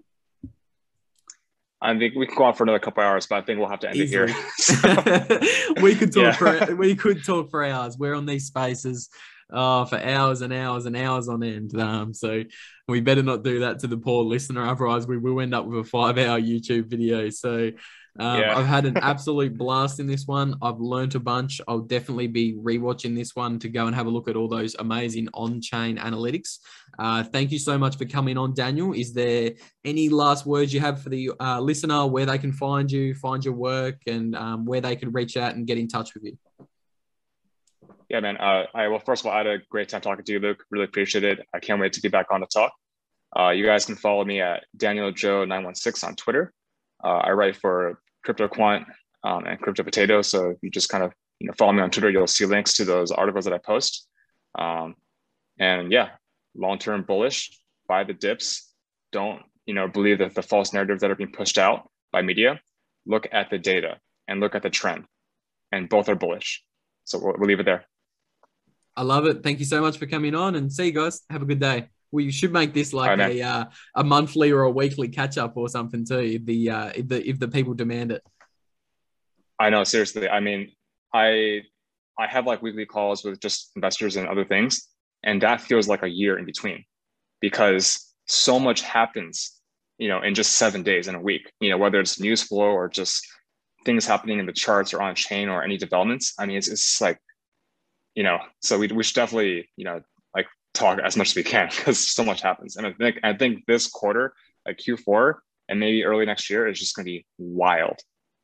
S4: I think we can go on for another couple hours, but I think we'll have to end Easily.
S3: it here. we could talk yeah. for we could talk for hours. We're on these spaces uh, for hours and hours and hours on end. Um, so we better not do that to the poor listener, otherwise we will end up with a five-hour YouTube video. So um, yeah. I've had an absolute blast in this one. I've learned a bunch. I'll definitely be rewatching this one to go and have a look at all those amazing on-chain analytics. Uh, thank you so much for coming on, Daniel. Is there any last words you have for the uh, listener, where they can find you, find your work, and um, where they can reach out and get in touch with you?
S4: Yeah, man. Uh, I well, first of all, I had a great time talking to you, Luke. Really appreciate it. I can't wait to be back on to talk. Uh, you guys can follow me at Daniel Joe 916 on Twitter. Uh, I write for Crypto Quant um, and Crypto Potato. So if you just kind of you know follow me on Twitter, you'll see links to those articles that I post. Um, and yeah, long term bullish. Buy the dips. Don't you know believe that the false narratives that are being pushed out by media. Look at the data and look at the trend, and both are bullish. So we'll, we'll leave it there.
S3: I love it. Thank you so much for coming on and see you guys. Have a good day. We should make this like right, a uh, a monthly or a weekly catch up or something too. If the uh, if the if the people demand it.
S4: I know seriously. I mean, I I have like weekly calls with just investors and other things, and that feels like a year in between, because so much happens, you know, in just seven days in a week. You know, whether it's news flow or just things happening in the charts or on chain or any developments. I mean, it's, it's like you know, so we, we should definitely, you know, like talk as much as we can because so much happens. And I think, I think this quarter, like Q4 and maybe early next year is just going to be wild.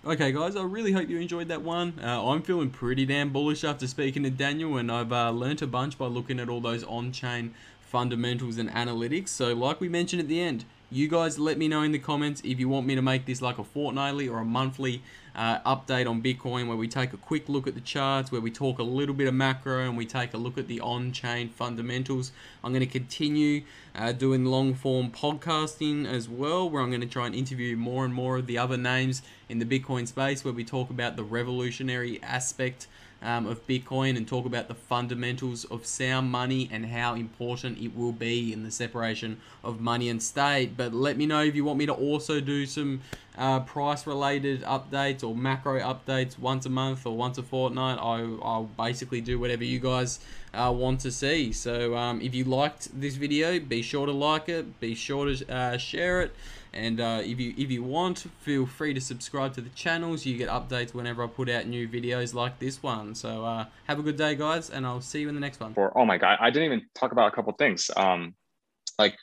S3: Okay, guys, I really hope you enjoyed that one. Uh, I'm feeling pretty damn bullish after speaking to Daniel, and I've uh, learnt a bunch by looking at all those on chain fundamentals and analytics. So, like we mentioned at the end, you guys let me know in the comments if you want me to make this like a fortnightly or a monthly uh, update on Bitcoin where we take a quick look at the charts, where we talk a little bit of macro and we take a look at the on chain fundamentals. I'm going to continue uh, doing long form podcasting as well, where I'm going to try and interview more and more of the other names in the Bitcoin space, where we talk about the revolutionary aspect um, of Bitcoin and talk about the fundamentals of sound money and how important it will be in the separation of money and state. But let me know if you want me to also do some uh, price related updates or macro updates once a month or once a fortnight. I, will basically do whatever you guys uh, want to see. So um, if you liked this video, be sure to like it, be sure to uh, share it. And uh, if you if you want, feel free to subscribe to the channels. You get updates whenever I put out new videos like this one. So uh, have a good day, guys, and I'll see you in the next one.
S4: oh my god, I didn't even talk about a couple things. Um, like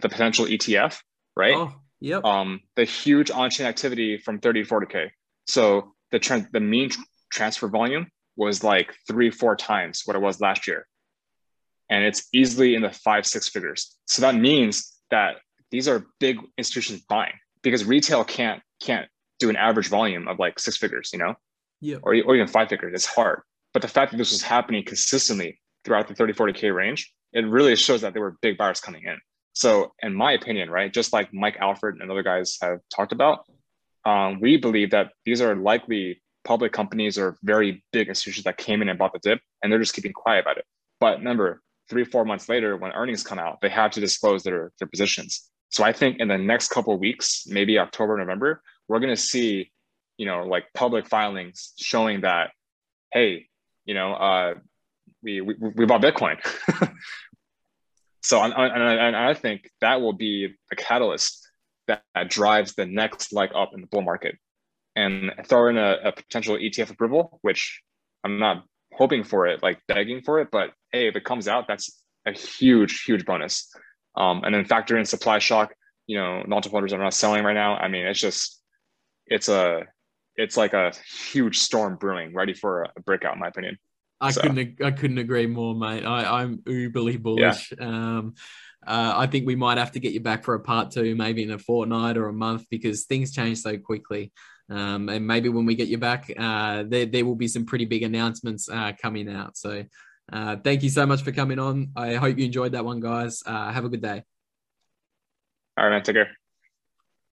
S4: the potential ETF, right? Oh,
S3: yep.
S4: Um, the huge on-chain activity from 30 to 40k. So the trend, the mean transfer volume was like three, four times what it was last year, and it's easily in the five, six figures. So that means that these are big institutions buying because retail can't can't do an average volume of like six figures, you know,
S3: yeah,
S4: or, or even five figures. It's hard. But the fact that this was happening consistently throughout the 30, 40K range, it really shows that there were big buyers coming in. So, in my opinion, right, just like Mike Alfred and other guys have talked about, um, we believe that these are likely public companies or very big institutions that came in and bought the dip, and they're just keeping quiet about it. But remember, three, four months later, when earnings come out, they have to disclose their, their positions. So I think in the next couple weeks, maybe October, November, we're going to see, you know, like public filings showing that, hey, you know, uh, we, we, we bought Bitcoin. so and, and, I think that will be the catalyst that, that, drives the next leg up in the bull market. And throw in a, a potential ETF approval, which I'm not hoping for it, like begging for it, but hey, if it comes out, that's a huge, huge bonus. Um, and then factor in supply shock, you know, multiple orders are not selling right now. I mean, it's just, it's a, it's like a huge storm brewing, ready for a breakout, in my opinion.
S3: I
S4: So-
S3: couldn't I couldn't agree more, mate. I, I'm uberly bullish. Um, uh, I think we might have to get you back for a part two, maybe in a fortnight or a month, because things change so quickly. Um, and maybe when we get you back, uh, there there will be some pretty big announcements uh, coming out. So, uh, thank you so much for coming on. I hope you enjoyed that one, guys. Uh, have a good day.
S4: All right, man. Take care.